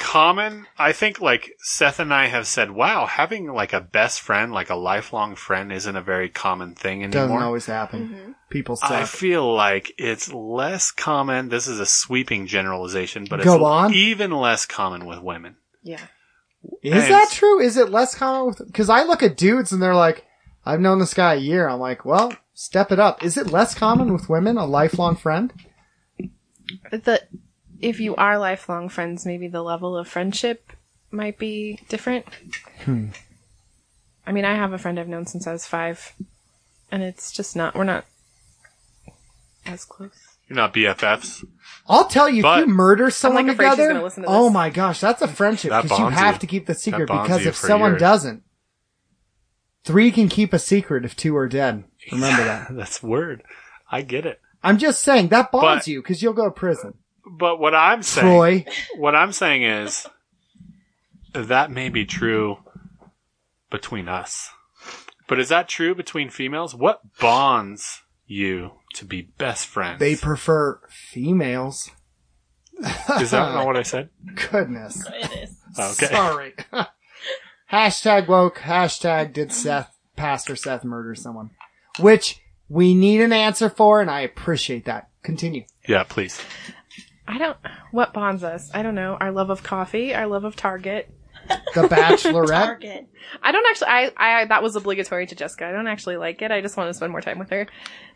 common. I think like Seth and I have said, wow, having like a best friend, like a lifelong friend isn't a very common thing anymore. Doesn't always happen. Mm-hmm. People I feel like it's less common. This is a sweeping generalization, but Go it's on. even less common with women. Yeah. Is And- that true? Is it less common with? Because I look at dudes and they're like, "I've known this guy a year." I'm like, "Well, step it up." Is it less common with women? A lifelong friend? The if you are lifelong friends, maybe the level of friendship might be different. Hmm. I mean, I have a friend I've known since I was five, and it's just not. We're not as close. You're not BFFs. I'll tell you, But- if you murder someone like, afraid she's together, gonna listen to oh my gosh, that's a friendship That because you bonds have you. to keep the secret. bonds Because you if for someone years. doesn't, three can keep a secret if two are dead. Remember that. That's word. I get it. I'm just saying that bonds But- you because you'll go to prison. But what I'm saying, Troy, what I'm saying is that may be true between us. But is that true between females? What bonds you to be best friends? they prefer females. is that not what I said? Goodness. It is. Okay. Sorry. hashtag woke. Hashtag did Seth, Pastor Seth murder someone? Which we need an answer for, and I appreciate that. Continue. Yeah, please. I don't. What bonds us? I don't know. Our love of coffee, our love of Target. The Bachelorette. Target. I don't actually. I. I. That was obligatory to Jessica. I don't actually like it. I just want to spend more time with her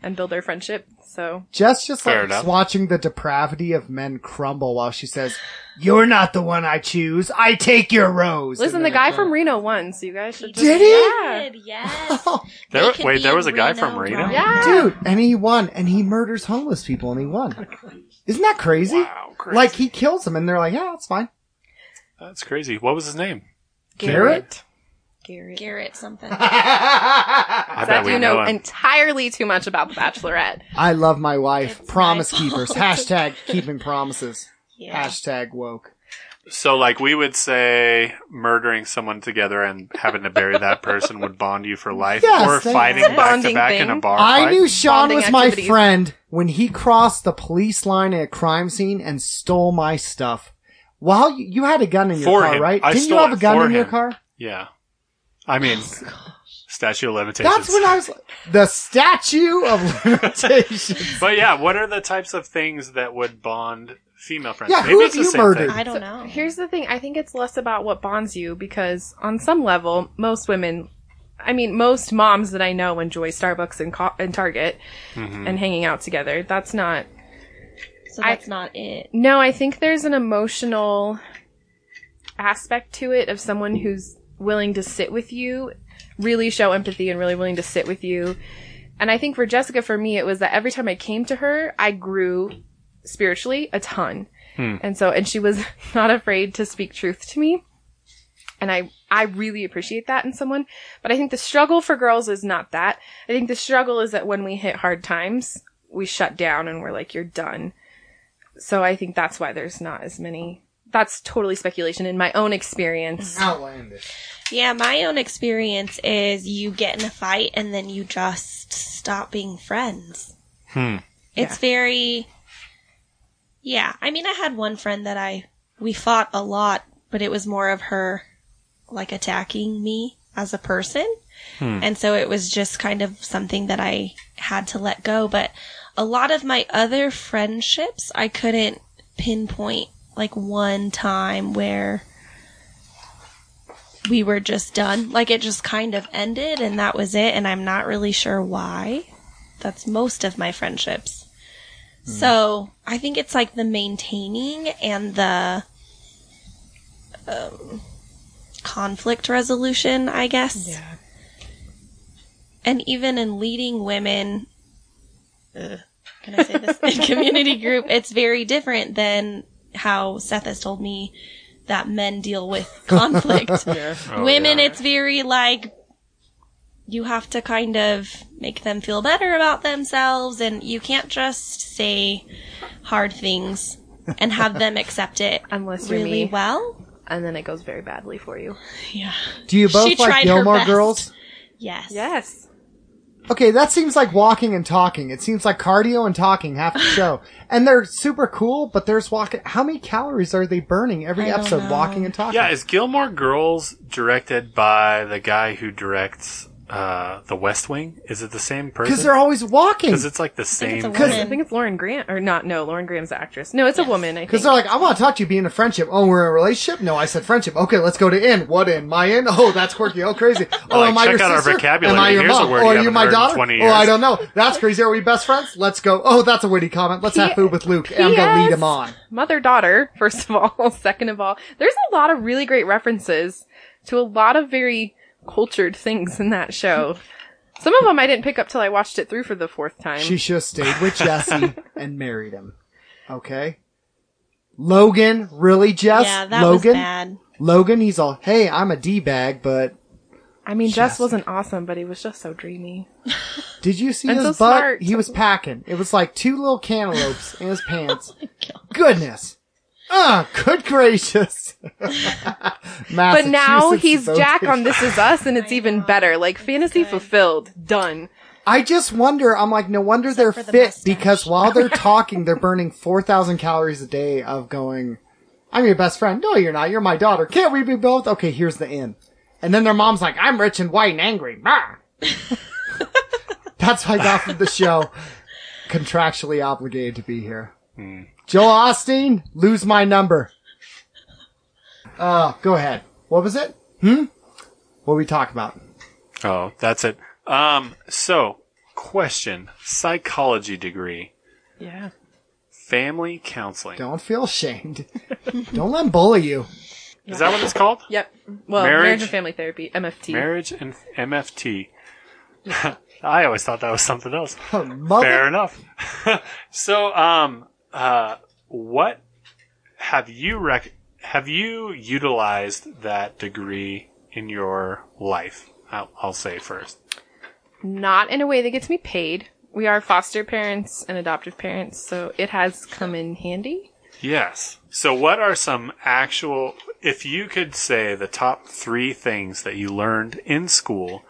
and build our friendship. So Jess just Fair likes enough. watching the depravity of men crumble while she says, "You're not the one I choose. I take your rose." listen, the guy from Reno won. So you guys should. Just, Did he? Yeah. Good, Yes. There- They could wait, be there in was a guy from Reno? drama. Yeah. Dude, and he won, and he murders homeless people, and he won. Isn't that crazy? Wow, crazy. Like he kills them, and they're like, "Yeah, it's fine." That's crazy. What was his name? Garrett? Garrett. Garrett something. I bet Zach, we you know know him. entirely too much about The Bachelorette. I love my wife. It's Promise my keepers. Hashtag keeping promises. Yeah. Hashtag woke. So, like, we would say murdering someone together and having to bury that person would bond you for life, Yes, or they- fighting It's a back to bonding back in a thing. bar I fight. knew Sean Bonding was my activities. friend when he crossed the police line at a crime scene and stole my stuff. Well, you, you had a gun in your For car, him. right? I Didn't you stole have a it gun for in your him. car? Yeah, I mean, oh, statute of limitations. That's when I was like, the statue of limitations. But yeah, what are the types of things that would bond female friends? Yeah, Maybe who it's have the you same murdered? thing. I don't know. Here's the thing. I think it's less about what bonds you because on some level, most women, I mean, most moms that I know enjoy Starbucks and, co- and Target Mm-hmm. and hanging out together. That's not. So I- that's not it. No, I think there's an emotional aspect to it of someone who's willing to sit with you, really show empathy and really willing to sit with you. And I think for Jessica, for me, it was that every time I came to her, I grew spiritually a ton. And so, and she was not afraid to speak truth to me. And I, I really appreciate that in someone. But I think the struggle for girls is not that. I think the struggle is that when we hit hard times, we shut down and we're like, you're done. So I think that's why there's not as many. That's totally speculation in my own experience. Outlandish. Yeah, my own experience is you get in a fight and then you just stop being friends. Hmm. It's very Yeah, I mean I had one friend that I we fought a lot, but it was more of her like attacking me as a person. Hmm. And so it was just kind of something that I had to let go, but a lot of my other friendships I couldn't pinpoint like one time where we were just done. Like it just kind of ended and that was it. And I'm not really sure why. That's most of my friendships. So I think it's like the maintaining and the um, conflict resolution, I guess. Yeah. And even in leading women, ugh, can I say this? in community group, it's very different than how Seth has told me that men deal with conflict. Oh, Women, yeah. it's very like you have to kind of make them feel better about themselves, and you can't just say hard things and have them accept it Unless you're really me. well. And then it goes very badly for you. Yeah. Do you both She like tried Gilmore. Girls? Yes. Yes. Okay, that seems like walking and talking. It seems like cardio and talking half the show. And they're super cool, but there's walking. How many calories are they burning every I episode know. walking and talking? Yeah, is Gilmore Girls directed by the guy who directs uh, The West Wing? Is it the same person? Because they're always walking. Because it's like the it's same. a thing. woman. I think it's Lauren Grant, or not? No, Lauren Graham's the actress. No, it's a woman. I think. Because they're like, I want to talk to you, be in a friendship. Oh, we're in a relationship? No, I said friendship. Okay, let's go to in. What in? My in? Oh, that's quirky. Oh, crazy. Oh, Like, am I check your out our sister? vocabulary. Am I your Here's a mom? word oh, you are you haven't my heard in daughter? 20 Oh, I years. don't know. That's crazy. Are we best friends? Let's go. Oh, that's a witty comment. Let's have food with Luke. And I'm going to lead P.S. him on. Mother daughter, first of all. Second of all, there's a lot of really great references to a lot of very cultured things in that show. Some of them I didn't pick up till I watched it through for the fourth time. She should have stayed with Jesse and married him. Okay? Logan, really, Jess? Yeah, that Logan? was bad. Logan, he's all, hey, I'm a D-bag, but I mean, Jess Yes. wasn't awesome, but he was just so dreamy. did you see his so butt? smart. He was packing. It was like two little cantaloupes in his oh pants. Goodness. Ah, good gracious. But now he's voted. Jack on This Is Us, and it's even better. Like fantasy fulfilled, done. I just wonder, I'm like, no wonder they're for the fit because while they're talking, they're burning 4,000 calories a day of going, I'm your best friend. No, you're not. You're my daughter. Can't we be both? Okay, here's the end. And then their mom's like, I'm rich and white and angry. That's why I got from the show. Contractually obligated to be here. Joel Osteen, lose my number. Uh, go ahead. What was it? Hmm? What we talk about? Oh, that's it. Um, so, question. Psychology degree. Yeah. Family counseling. Don't feel shamed. Don't let them bully you. Is that what it's called? Yep. Well, Marriage- marriage, and family therapy, MFT. Marriage and MFT. I always thought that was something else. Mother Fair enough. so, um, uh, what have you rec- have you utilized that degree in your life? I'll, I'll say first. Not in a way that gets me paid. We are foster parents and adoptive parents, so it has come in handy. Yes. So, what are some actual, if you could say the top three things that you learned in school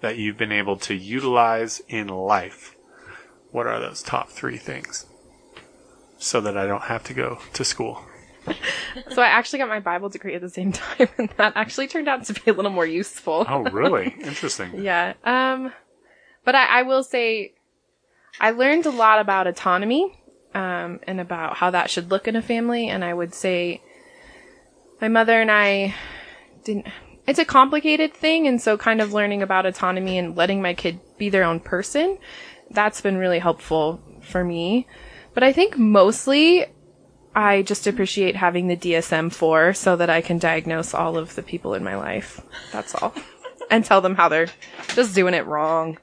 that you've been able to utilize in life, what are those top three things? So that I don't have to go to school. So I actually got my Bible degree at the same time, and that actually turned out to be a little more useful. Oh, really? Interesting. Yeah. Um, but I, I will say, I learned a lot about autonomy, um, and about how that should look in a family. And I would say, my mother and I didn't. It's a complicated thing, and so kind of learning about autonomy and letting my kid be their own person, that's been really helpful for me. But I think mostly I just appreciate having the DSM 4 so that I can diagnose all of the people in my life. That's all. and tell them how they're just doing it wrong.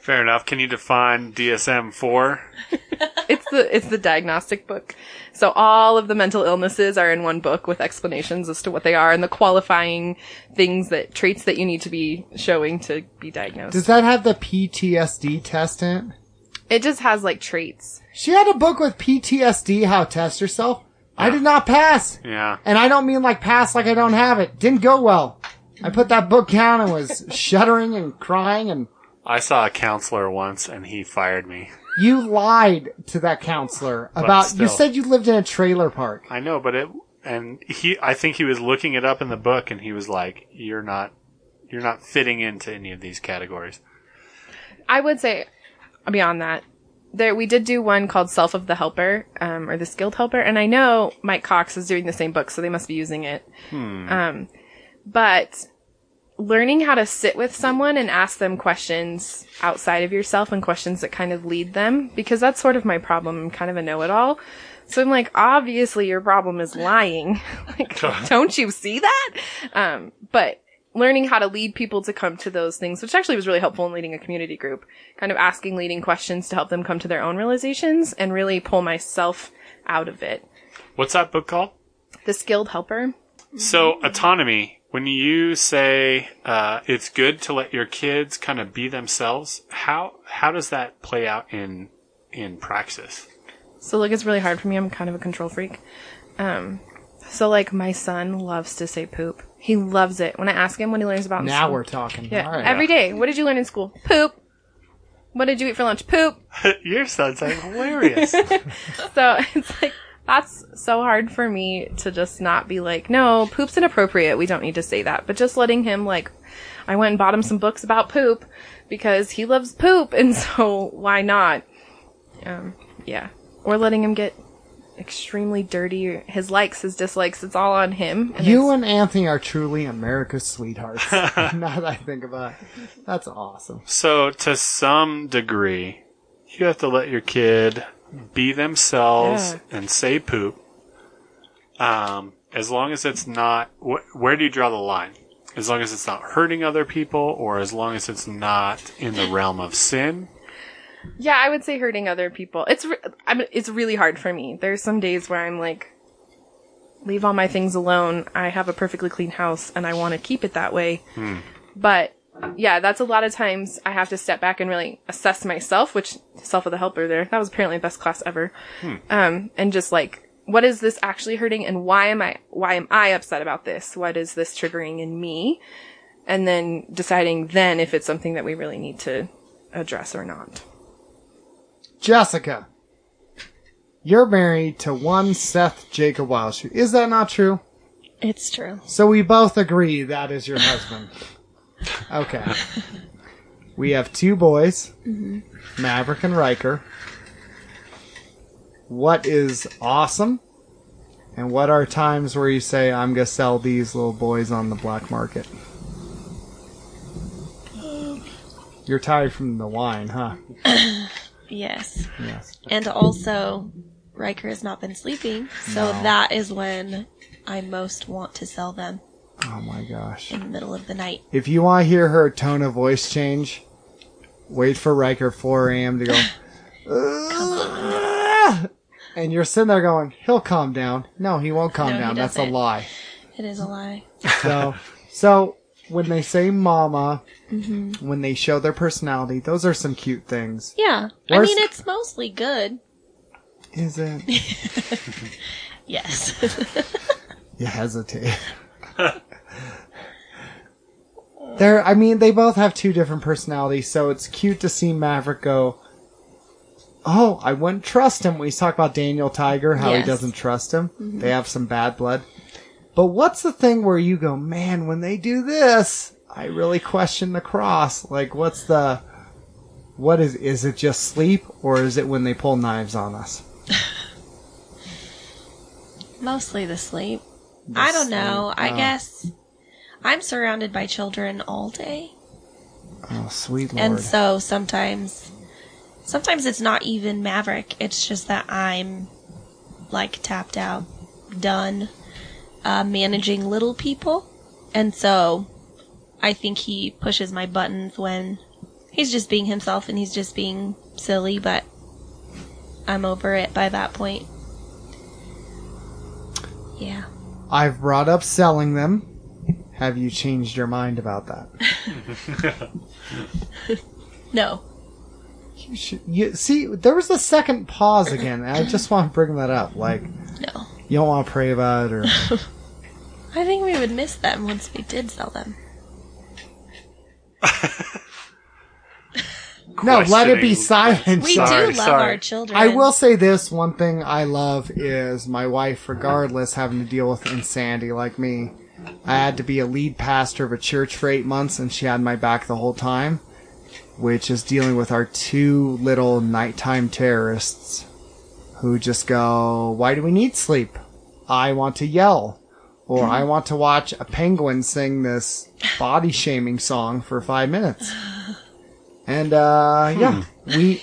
Fair enough. Can you define DSM 4? It's the it's the diagnostic book. So all of the mental illnesses are in one book with explanations as to what they are and the qualifying things that traits that you need to be showing to be diagnosed. Does that have the PTSD test in it? it just has like traits. She had a book with PTSD, how to test yourself. I did not pass. Yeah. And I don't mean like pass like I don't have it. Didn't go well. I put that book down and was shuddering and crying and I saw a counselor once and he fired me. you lied to that counselor about, you still. said you lived in a trailer park. I know, but it, and he, I think he was looking it up in the book and he was like, you're not, you're not fitting into any of these categories. I would say beyond that, there we did do one called Self of the Helper, um, or the Skilled Helper, and I know Mike Cox is doing the same book, so they must be using it. Um, but learning how to sit with someone and ask them questions outside of yourself and questions that kind of lead them, because that's sort of my problem. I'm kind of a know-it-all. So I'm like, obviously your problem is lying. like, don't you see that? Um, but learning how to lead people to come to those things, which actually was really helpful in leading a community group, kind of asking leading questions to help them come to their own realizations and really pull myself out of it. What's that book called? The skilled helper. So autonomy. When you say uh, it's good to let your kids kind of be themselves, how how does that play out in in praxis? So like it's really hard for me. I'm kind of a control freak. Um, so like my son loves to say poop. He loves it. When I ask him when he learns about in Now school- we're talking. yeah All right. every day. What did you learn in school? Poop. What did you eat for lunch? Poop. Your son's like hilarious. So it's like that's so hard for me to just not be like, no, poop's inappropriate. We don't need to say that. But just letting him like, I went and bought him some books about poop because he loves poop, and so why not? Um, yeah. Or letting him get extremely dirty. His likes, his dislikes, it's all on him. And You and Anthony are truly America's sweethearts. now that I think about it. That's awesome. so to some degree, you have to let your kid be themselves Yeah. and say poop. Um, as long as it's not, wh- where do you draw the line? As long as it's not hurting other people, or as long as it's not in the realm of sin. Yeah, I would say hurting other people. It's re- I mean, it's really hard for me. There's some days where I'm like, leave all my things alone. I have a perfectly clean house, and I want to keep it that way. But yeah, that's a lot of times I have to step back and really assess myself. Which self of the helper there. That was apparently the best class ever. Um, and just like, what is this actually hurting, and why am I why am I upset about this? What is this triggering in me? And then deciding then if it's something that we really need to address or not. Jessica, you're married to one Seth Jacob Wildshoe. Is that not true? It's true. So we both agree that is your husband. Okay. We have two boys, mm-hmm. Maverick and Riker. What is awesome? And what are times where you say, I'm going to sell these little boys on the black market? Um. You're tired from the wine, huh? Yes. Yes. And also, Riker has not been sleeping, so No. that is when I most want to sell them Oh my gosh. in the middle of the night. If you want to hear her tone of voice change, wait for Riker 4 a.m. to go. "Ugh," and you're sitting there going, "He'll calm down." No, he won't calm No, he down. That's a doesn't. lie. It is a lie. So, so when they say "mama," Mm-hmm. when they show their personality, those are some cute things. Yeah. I mean, it's mostly good. Is it? Yes. You hesitate. They're, I mean, they both have two different personalities, so it's cute to see Maverick go, Oh, I wouldn't trust him he's talking about Daniel Tiger, how he doesn't trust him. They have some bad blood. But what's the thing where you go, man, when they do this, I really question the cross. Like, what's the, what is, is it just sleep, or is it when they pull knives on us? Mostly the sleep. I don't know. I Oh. guess I'm surrounded by children all day. Oh, sweet lord. And so sometimes, sometimes it's not even Maverick. It's just that I'm like tapped out, done, uh, managing little people. And so I think he pushes my buttons when he's just being himself and he's just being silly, but I'm over it by that point. Yeah. I've brought up selling them. Have you changed your mind about that? No. You should, you, see, there was a second pause again, I just want to bring that up. Like, No. you don't want to pray about it, or I think we would miss them once we did sell them. no, let it be Questioning- silent. We Sorry, do love sorry. our children. I will say this one thing I love is my wife, regardless, having to deal with insanity like me. I had to be a lead pastor of a church for eight months, and she had my back the whole time, which is dealing with our two little nighttime terrorists who just go, Why do we need sleep? I want to yell. Or I want to watch a penguin sing this body shaming song for five minutes. And, uh, yeah, we,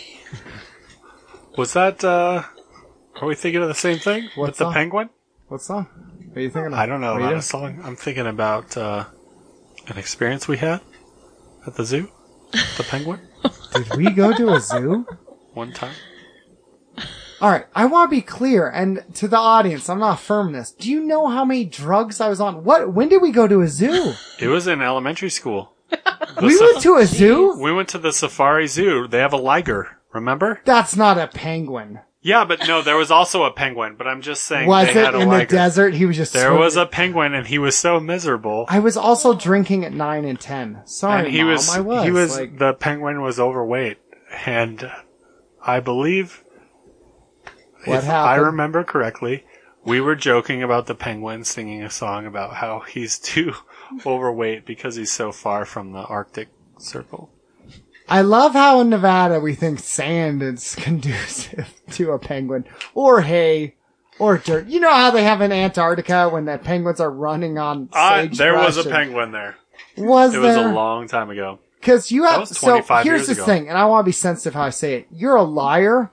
Was that, uh, are we thinking of the same thing? What With the penguin? what song? What are you thinking of? I don't know about a song. I'm thinking about, uh, an experience we had at the zoo. The penguin? Did we go to a zoo? One time. All right, I want to be clear, and to the audience, I'm not firm in this. Do you know how many drugs I was on? What? When did we go to a zoo? It was in elementary school. The we sa- went to a zoo. we went to the safari zoo. They have a liger. Remember? That's not a penguin. Yeah, but no, there was also a penguin. But I'm just saying Was they it had a in the liger. desert? He was just. There swimming. was a penguin, and he was so miserable. I was also drinking at nine and ten. Sorry, and he Mom, was, I was. he was like, the penguin was overweight, and I believe What if I remember correctly, we were joking about the penguin singing a song about how he's too overweight because he's so far from the Arctic Circle. I love how in Nevada we think sand is conducive to a penguin or hay or dirt. You know how they have in Antarctica when the penguins are running on sage there was a penguin there. Was It was a long time ago. Because you have so 25 here's the ago. thing, and I want to be sensitive how I say it. You're a liar,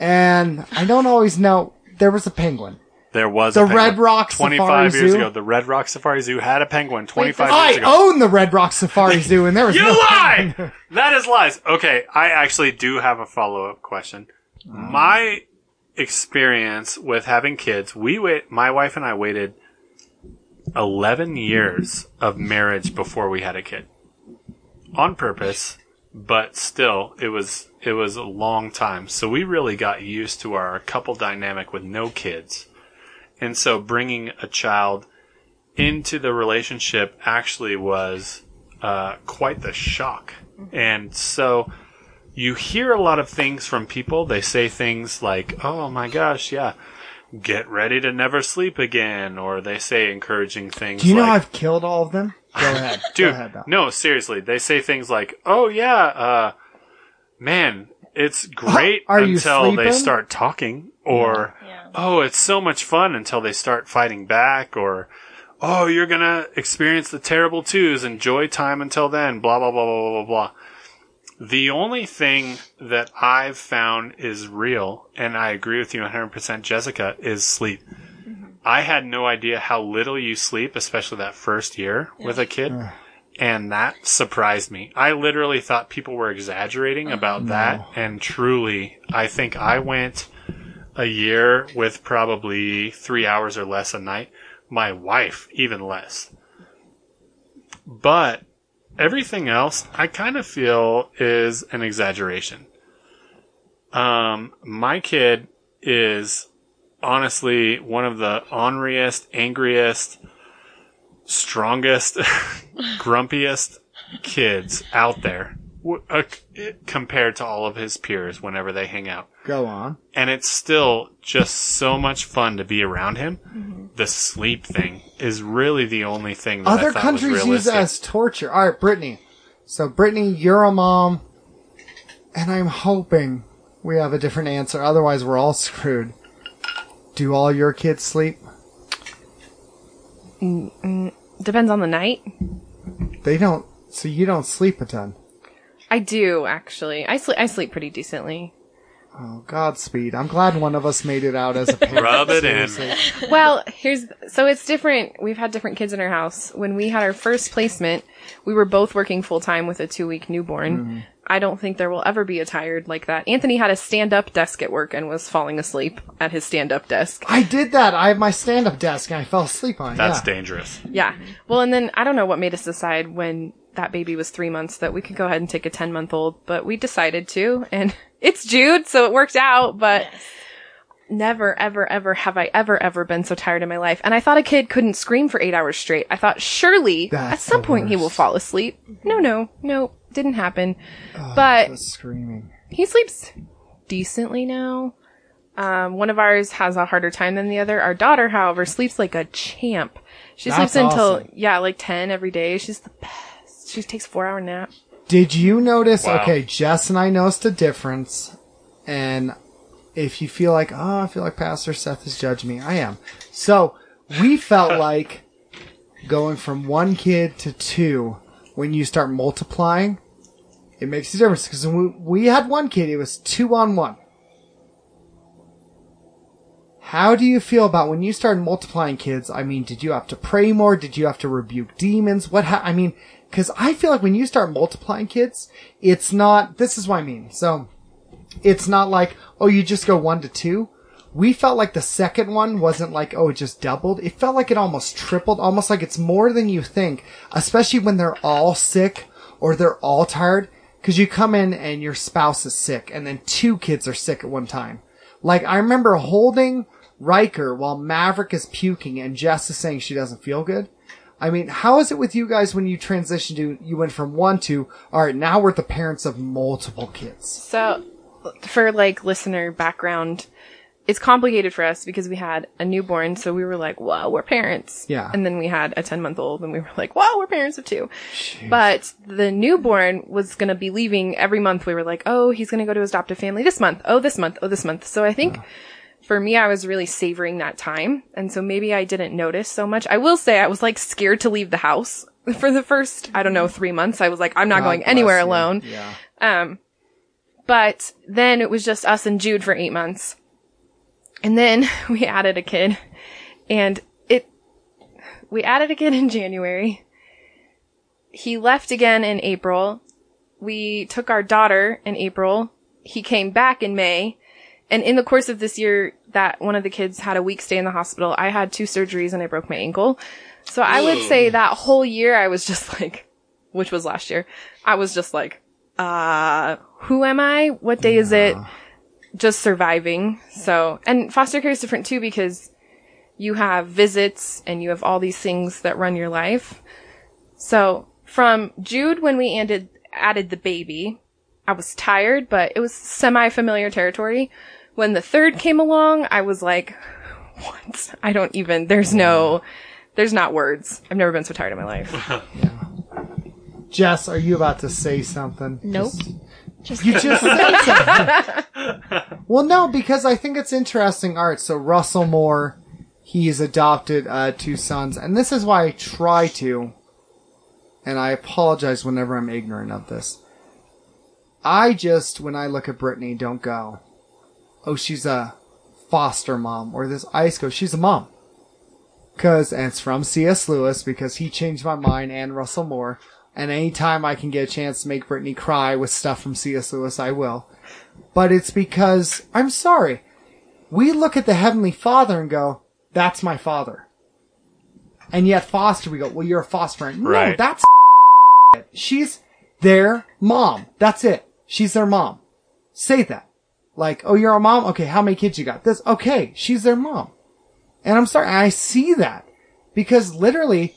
and I don't always know. There was a penguin. There was The a penguin. Red Rock 25 Safari years Zoo? ago. The Red Rock Safari Zoo had a penguin 25 I years ago. I own the Red Rock Safari Zoo, and there was You no lie! that is lies. Okay, I actually do have a follow up question. Mm. My experience with having kids, we wait, my wife and I waited 11 years of marriage before we had a kid. On purpose, but still, it was, it was a long time. So we really got used to our couple dynamic with no kids. And so bringing a child into the relationship actually was uh, quite the shock. And so you hear a lot of things from people. They say things like, oh my gosh, yeah, get ready to never sleep again. Or they say encouraging things Do you know like, I've killed all of them? Go ahead, Dude, Go ahead, no, seriously. They say things like, oh yeah, uh, man, it's great Are you until they start talking. Or, Yeah. oh, it's so much fun until they start fighting back. Or, oh, you're gonna experience the terrible twos. Enjoy time until then. Blah, blah, blah, blah, blah, blah, blah. The only thing that I've found is real, and I agree with you 100%, Jessica, is sleep. I had no idea how little you sleep, especially that first year with a kid. And that surprised me. I literally thought people were exaggerating about that. And truly, I think I went a year with probably three hours or less a night. My wife, even less. But everything else, I kind of feel is an exaggeration. Um, my kid is honestly one of the orneriest, angriest, strongest, grumpiest kids out there uh, compared to all of his peers whenever they hang out. Go on. And it's still just so much fun to be around him. The sleep thing is really the only thing that I Other countries use it as torture. All right, Brittany. So, Brittany, you're a mom, and I'm hoping we have a different answer. Otherwise, we're all screwed. Do all your kids sleep? Mm, mm, depends on the night. They don't. So you don't sleep a ton. I do actually. I sleep. I sleep pretty decently. Oh, Godspeed. I'm glad one of us made it out as a parent. Rub it in. Well, here's so it's different. We've had different kids in our house. When we had our first placement, we were both working full time with a two week newborn. Mm-hmm. I don't think there will ever be a tired like that. Anthony had a stand up desk at work and was falling asleep at his stand up desk. I did that. I have my stand-up desk, and I fell asleep on it. That's yeah. dangerous. Yeah. Well, and then I don't know what made us decide when that baby was three months that we could go ahead and take a 10 month old, but we decided to. And it's Jude, so it worked out, but never, ever, ever have I ever, ever been so tired in my life. And I thought a kid couldn't scream for eight hours straight. I thought surely That's at some point he will fall asleep. No, no, no, didn't happen. but screaming. he sleeps decently now. Um, one of ours has a harder time than the other. Our daughter, however, sleeps like a champ. She That's sleeps until awesome. yeah, like ten every day. She's the best. She takes four hour nap. Did you notice? Wow. Okay, Jess and I noticed a difference, and if you feel like, oh, I feel like Pastor Seth is judging me, I am. So we felt like going from one kid to two when you start multiplying, it makes a difference because we, we had one kid, it was two on one. How do you feel about when you started multiplying kids? I mean, did you have to pray more? Did you have to rebuke demons? What, ha- I mean, cause I feel like when you start multiplying kids, it's not, this is what I mean. So, it's not like, oh, you just go one to two. We felt like the second one wasn't like, oh, it just doubled. It felt like it almost tripled, almost like it's more than you think, especially when they're all sick or they're all tired. Cause you come in and your spouse is sick and then two kids are sick at one time. Like, I remember holding Riker while Maverick is puking and Jess is saying she doesn't feel good. I mean, how is it with you guys when you transitioned to, you went from one to, alright, now we're the parents of multiple kids. So, for like listener background, it's complicated for us because we had a newborn, so we were like, "Wow, we're parents." Yeah. And then we had a ten month old, and we were like, "Wow, we're parents of two. But the newborn was gonna be leaving every month. We were like, "Oh, he's gonna go to his adoptive family this month. Oh, this month. Oh, this month." So I think. For me, I was really savoring that time. And so maybe I didn't notice so much. I will say I was like scared to leave the house for the first, I don't know, three months. I was like, I'm not God going anywhere you. alone. Yeah. Um, but then it was just us and Jude for eight months. And then we added a kid and it, we added a kid in January. He left again in April. We took our daughter in April. He came back in May. And in the course of this year, that one of the kids had a week stay in the hospital. I had two surgeries and I broke my ankle. So I would say that whole year I was just like, which was last year, I was just like, uh, who am I? What day is it? Just surviving. So, and foster care is different too because you have visits and you have all these things that run your life. So from Jude, when we added, added the baby, I was tired, but it was semi-familiar territory. When the third came along, I was like, what? I don't even, there's no, there's not words. I've never been so tired in my life. Jess, are you about to say something? Nope. Just- Just you just said something. well, no, because I think it's interesting art. So Russell Moore, he's adopted uh, two sons, and this is why I try to, and I apologize whenever I'm ignorant of this. I just, when I look at Brittany, don't go, oh, she's a foster mom, or this ice goes, she's a mom. Cause, and it's from C.S. Lewis, because he changed my mind, and Russell Moore. And anytime I can get a chance to make Brittany cry with stuff from C.S. Lewis, I will. But it's because, I'm sorry, we look at the Heavenly Father and go, that's my father. And yet foster, we go, well, you're a foster parent. No, Right. that's She's their mom. That's it. She's their mom. Say that. Like, oh, you're a mom? Okay, how many kids you got? This, okay, she's their mom. And I'm sorry, I see that because literally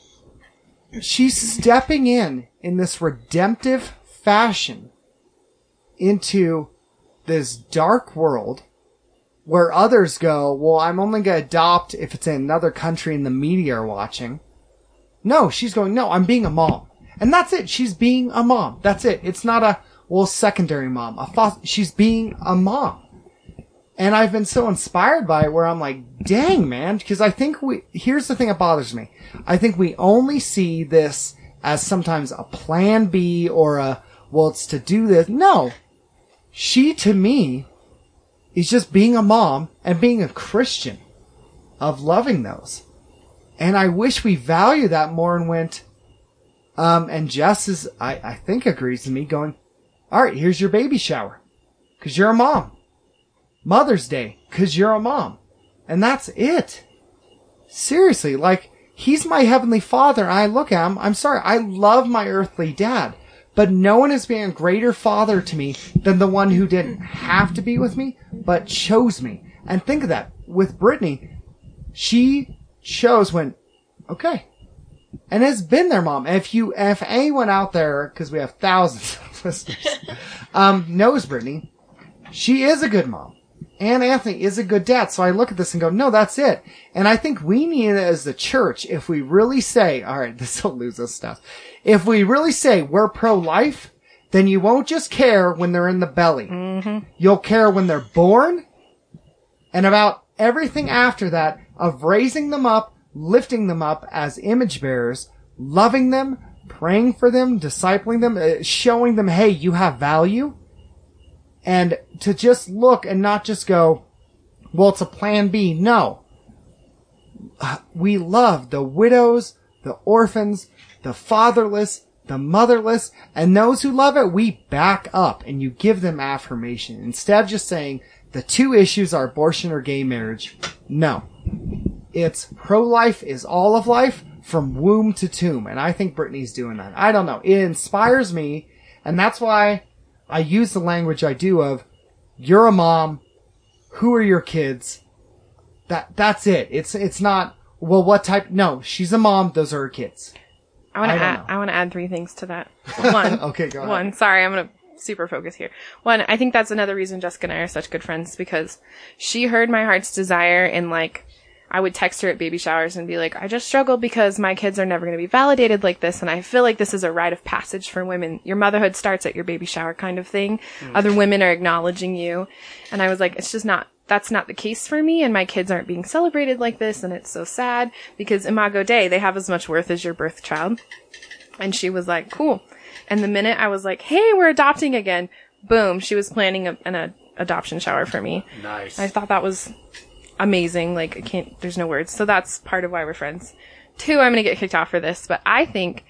she's stepping in in this redemptive fashion into this dark world where others go, well, I'm only going to adopt if it's in another country and the media are watching. No, she's going, no, I'm being a mom. And that's it. She's being a mom. That's it. It's not a, well, secondary mom. A fos- she's being a mom. And I've been so inspired by it where I'm like, dang, man, because I think we, here's the thing that bothers me. I think we only see this as sometimes a plan B or a, well, it's to do this. No. She, to me, is just being a mom and being a Christian of loving those. And I wish we value that more and went, um, and Jess is, I, I think agrees with me going, all right, here's your baby shower. Cause you're a mom. Mother's Day. Cause you're a mom. And that's it. Seriously, like, he's my heavenly father. I look at him. I'm sorry. I love my earthly dad, but no one has been a greater father to me than the one who didn't have to be with me, but chose me. And think of that with Brittany. She chose when, okay, and has been their mom. If you, if anyone out there, because we have thousands of listeners, um, knows Brittany, she is a good mom. And Anthony is a good dad. So I look at this and go, no, that's it. And I think we need it as the church if we really say, all right, this will lose us stuff. If we really say we're pro-life, then you won't just care when they're in the belly. You'll care when they're born and about everything after that of raising them up, lifting them up as image bearers, loving them, praying for them, discipling them, uh, showing them, hey, you have value. And to just look and not just go, well, it's a plan B. No. We love the widows, the orphans, the fatherless, the motherless, and those who love it, we back up and you give them affirmation. Instead of just saying the two issues are abortion or gay marriage. No. It's pro-life is all of life from womb to tomb. And I think Brittany's doing that. I don't know. It inspires me. And that's why I use the language I do of you're a mom. Who are your kids? That, that's it. It's, it's not, well, what type? No, she's a mom. Those are her kids. I want to add. know. I want to add three things to that. One. Okay, go ahead. One. Sorry, I'm gonna super focus here. One. I think that's another reason Jessica and I are such good friends because she heard my heart's desire in like. I would text her at baby showers and be like, I just struggle because my kids are never going to be validated like this. And I feel like this is a rite of passage for women. Your motherhood starts at your baby shower kind of thing. Mm. Other women are acknowledging you. And I was like, it's just not, that's not the case for me. And my kids aren't being celebrated like this. And it's so sad because Imago Dei, they have as much worth as your birth child. And she was like, cool. And the minute I was like, hey, we're adopting again, boom, she was planning a, an a, adoption shower for me. Nice. I thought that was amazing. Like, I can't, there's no words. So that's part of why we're friends. Two, I'm going to get kicked off for this, but I think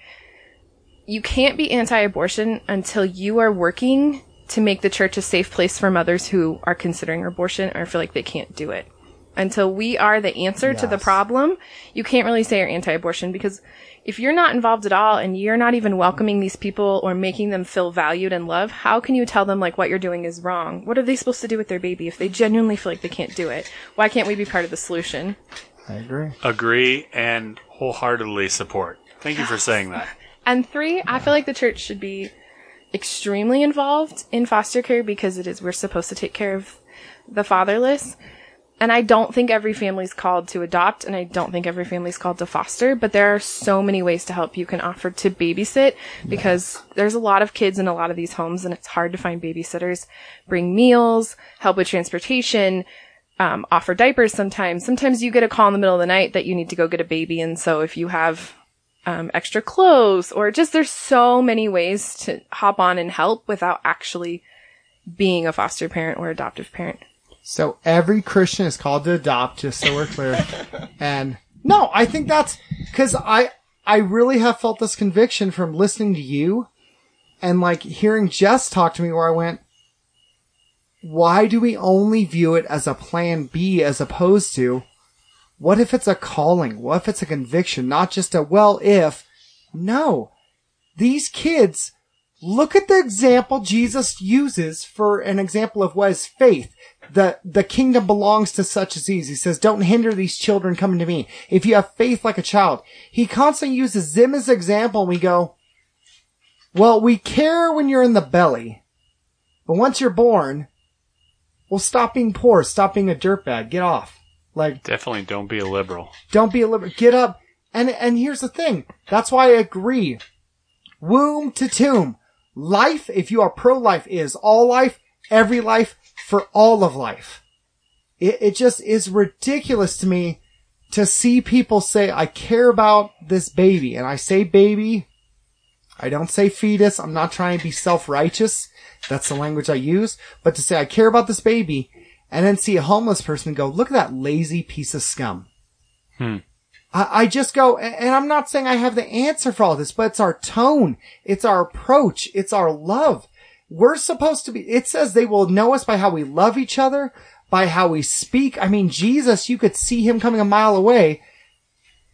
you can't be anti-abortion until you are working to make the church a safe place for mothers who are considering abortion or feel like they can't do it. Until we are the answer to the problem, you can't really say you're anti-abortion because if you're not involved at all and you're not even welcoming these people or making them feel valued and loved, how can you tell them like what you're doing is wrong? What are they supposed to do with their baby if they genuinely feel like they can't do it? Why can't we be part of the solution? I agree. Agree and wholeheartedly support. Thank you for saying that. And three, I feel like the church should be extremely involved in foster care because it is we're supposed to take care of the fatherless. And I don't think every family's called to adopt, and I don't think every family's called to foster, but there are so many ways to help. You can offer to babysit because there's a lot of kids in a lot of these homes, and it's hard to find babysitters. Bring meals, help with transportation, um, offer diapers sometimes. Sometimes you get a call in the middle of the night that you need to go get a baby, and so if you have um, extra clothes or just there's so many ways to hop on and help without actually being a foster parent or adoptive parent. So every Christian is called to adopt, just so we're clear. and no, I think that's because I I really have felt this conviction from listening to you and like hearing Jess talk to me where I went, why do we only view it as a plan B as opposed to what if it's a calling? What if it's a conviction? Not just a well if. No. These kids look at the example Jesus uses for an example of what is faith. The, the kingdom belongs to such as these. He says, don't hinder these children coming to me. If you have faith like a child, he constantly uses them as example and we go, well, we care when you're in the belly, but once you're born, well, stop being poor, stop being a dirtbag, get off. Like, Definitely don't be a liberal. don't be a liberal. Get up. And, and here's the thing. That's why I agree. Womb to tomb. Life, if you are pro-life, is all life, every life, for all of life. It, it just is ridiculous to me to see people say, I care about this baby. And I say baby. I don't say fetus. I'm not trying to be self-righteous. That's the language I use. But to say, I care about this baby and then see a homeless person go, look at that lazy piece of scum. Hmm. I, just go, and I'm not saying I have the answer for all this, but it's our tone. It's our approach. It's our love. We're supposed to be, it says they will know us by how we love each other, by how we speak. I mean, Jesus, you could see him coming a mile away.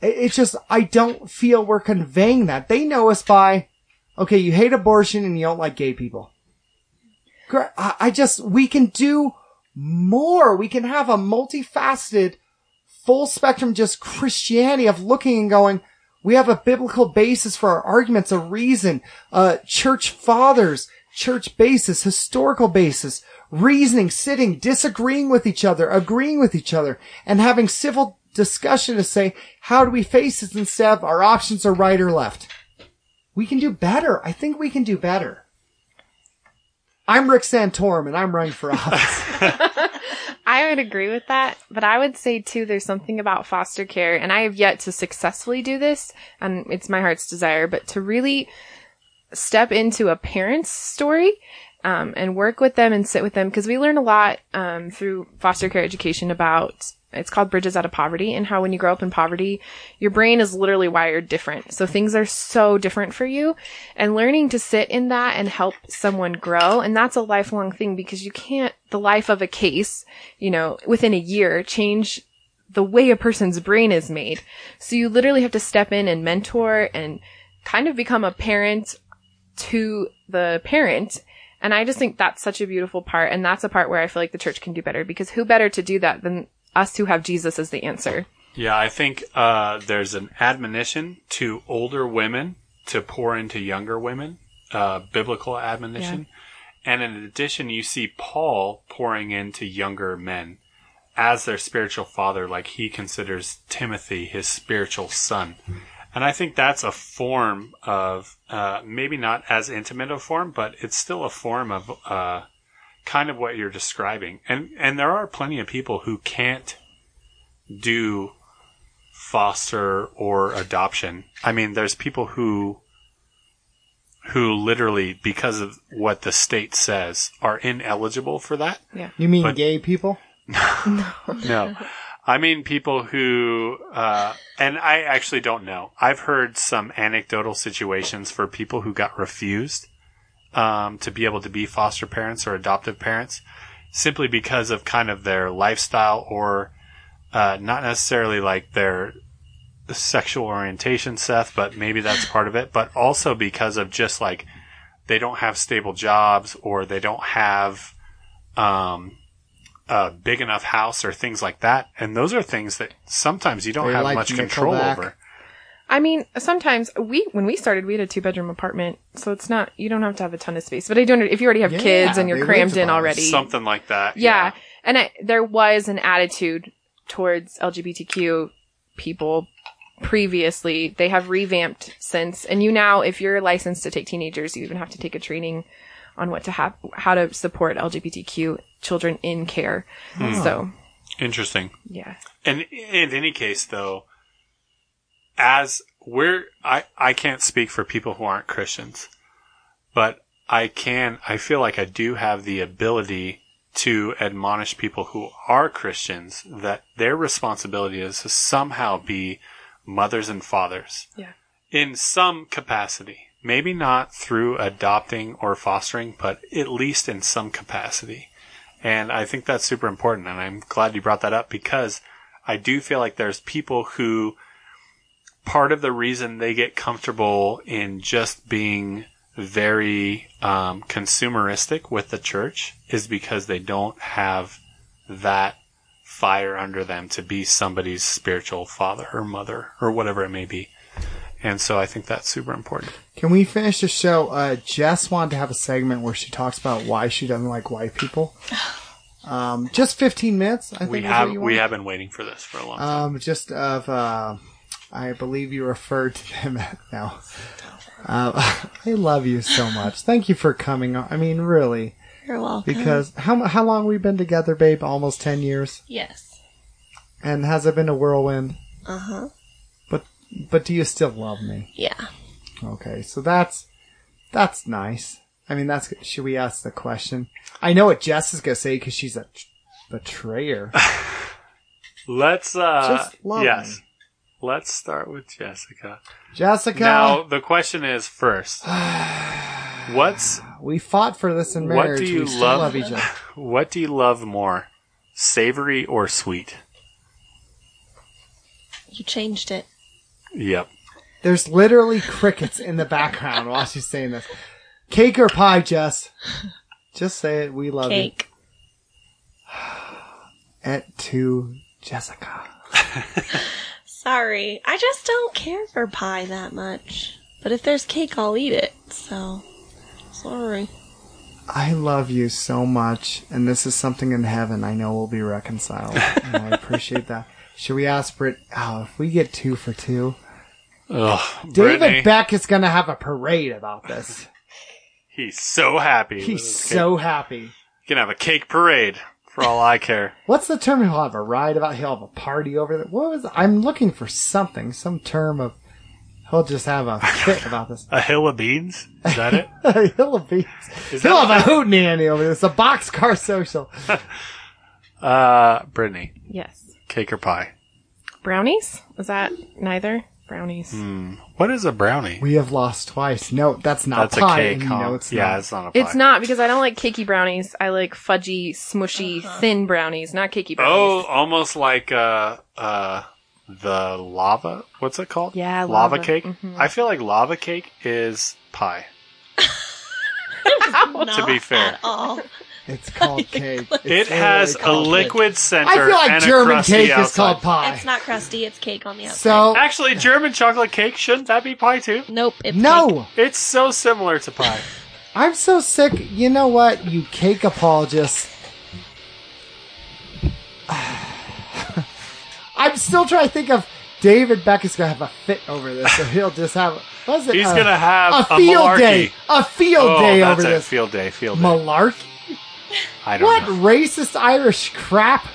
It's just, I don't feel we're conveying that. They know us by, okay, you hate abortion and you don't like gay people. I just, we can do more. We can have a multifaceted, full spectrum just Christianity of looking and going, we have a biblical basis for our arguments, a reason, uh, church fathers, church basis, historical basis, reasoning, sitting, disagreeing with each other, agreeing with each other, and having civil discussion to say, how do we face this instead of our options are right or left? We can do better. I think we can do better. I'm Rick Santorum and I'm running for office. I would agree with that, but I would say too, there's something about foster care, and I have yet to successfully do this, and it's my heart's desire, but to really step into a parent's story, um, and work with them and sit with them, because we learn a lot, um, through foster care education about, it's called Bridges Out of Poverty, and how when you grow up in poverty, your brain is literally wired different. So things are so different for you, and learning to sit in that and help someone grow, and that's a lifelong thing because you can't, the life of a case, you know, within a year change the way a person's brain is made. So you literally have to step in and mentor and kind of become a parent to the parent. And I just think that's such a beautiful part. And that's a part where I feel like the church can do better because who better to do that than us who have Jesus as the answer? Yeah, I think uh, there's an admonition to older women to pour into younger women, uh, biblical admonition. Yeah. And in addition, you see Paul pouring into younger men as their spiritual father, like he considers Timothy his spiritual son. And I think that's a form of, uh, maybe not as intimate a form, but it's still a form of, uh, kind of what you're describing. And, and there are plenty of people who can't do foster or adoption. I mean, there's people who who literally because of what the state says are ineligible for that. Yeah. You mean But- gay people? No. I mean people who uh and I actually don't know. I've heard some anecdotal situations for people who got refused um to be able to be foster parents or adoptive parents simply because of kind of their lifestyle or uh not necessarily like their sexual orientation, Seth, but maybe that's part of it, but also because of just like they don't have stable jobs or they don't have um a big enough house or things like that. And those are things that sometimes you don't They have like much control over. I mean, sometimes we, when we started, we had a two bedroom apartment. So it's not, you don't have to have a ton of space, but I do under, if you already have Yeah, kids and you're crammed in already. Something like that. yeah. And I, there was an attitude towards LGBTQ people previously. They have revamped since. And you now, if you're licensed to take teenagers, you even have to take a training on what to have, how to support LGBTQ children in care. Hmm. So, Interesting. yeah. And in any case, though, as we're, I, I can't speak for people who aren't Christians, but I can, I feel like I do have the ability to admonish people who are Christians that their responsibility is to somehow be mothers and fathers Yeah. in some capacity. Maybe not through adopting or fostering, but at least in some capacity. And I think that's super important. And I'm glad you brought that up because I do feel like there's people who part of the reason they get comfortable in just being very um, consumeristic with the church is because they don't have that fire under them to be somebody's spiritual father or mother or whatever it may be. And so I think that's super important. Can we finish the show? Uh, Jess wanted to have a segment where she talks about why she doesn't like white people. Um, just 15 minutes, I think. We is have we have been waiting for this for a long time. Um, just of, uh, I believe you referred to them now. Uh, I love you so much. Thank you for coming on. I mean, really, You're welcome. because how how long we've been together, babe? Almost 10 years. yes. And has it been a whirlwind? Uh huh. But but do you still love me? Yeah. Okay, so that's that's nice. I mean, that's should we ask the question? I know what Jess is gonna say because she's a betrayer. Let's uh Just love yes. me. Let's start with Jessica. Jessica, Now the question is first. What's we fought for this in marriage. What do you we still love- love each other. what do you love more? Savory or sweet? You changed it. Yep. There's literally crickets in the background while she's saying this. Cake or pie, Jess? Just say it. We love Cake. you. Et to Jessica. Sorry. I just don't care for pie that much. But if there's cake, I'll eat it. So, sorry. I love you so much, and this is something in heaven I know will be reconciled. and I appreciate that. Should we ask Britt? Oh, if we get two for two, Ugh, David Brittany, Beck is gonna have a parade about this. he's so happy. with He's his so cake. happy. He can have a cake parade for all I care. What's the term he'll have a ride about? He'll have a party over there. What was? I'm looking for something, some term of. He'll just have a fit about this. A hill of beans? Is that it? he'll be. Is He'll have a hootenanny over this. A boxcar social. uh Brittany, Yes. cake or pie? Brownies? Is that neither? Brownies. What is a brownie? We have lost twice. No, that's not That's pie. a cake, and huh? No, it's yeah, not. it's not a pie. It's not because I don't like cakey brownies. I like fudgy, smushy, thin brownies, not cakey brownies. Oh, almost like uh uh the lava. What's it called? Yeah, lava, lava. cake. Mhm. I feel like lava cake is pie. to be fair. At all. It's called cake. It's It has a called liquid center. I feel like and a German crusty cake is called pie. It's not crusty, it's cake on the outside. So Actually, German chocolate cake shouldn't that be pie too? nope, it's cake. no, It's so similar to pie. I'm so sick. You know what? You cake apologists. I'm still trying to think of David Beck is gonna have a fit over this, so he'll just have. What's it? He's Uh, gonna have a a, field malarkey. day, a field oh, day that's over it. this. Field day. Field day. Malarkey? I don't What know. racist Irish crap?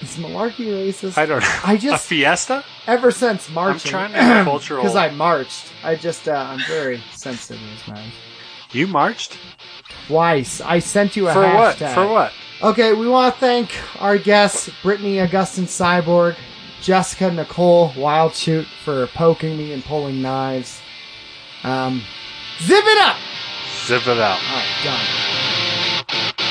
Is malarkey racist? I don't know. I just- a fiesta. Ever since marching, trying to have cultural- because I marched. I just uh, I'm very sensitive, man. You marched Twice, I sent you a for what? hashtag. For what? Okay, we want to thank our guests, Brittany Augustine Cyborg, Jessica Nicole Wildshoot for poking me and pulling knives. Um, zip it up! Zip it out. Alright, done. Thank you.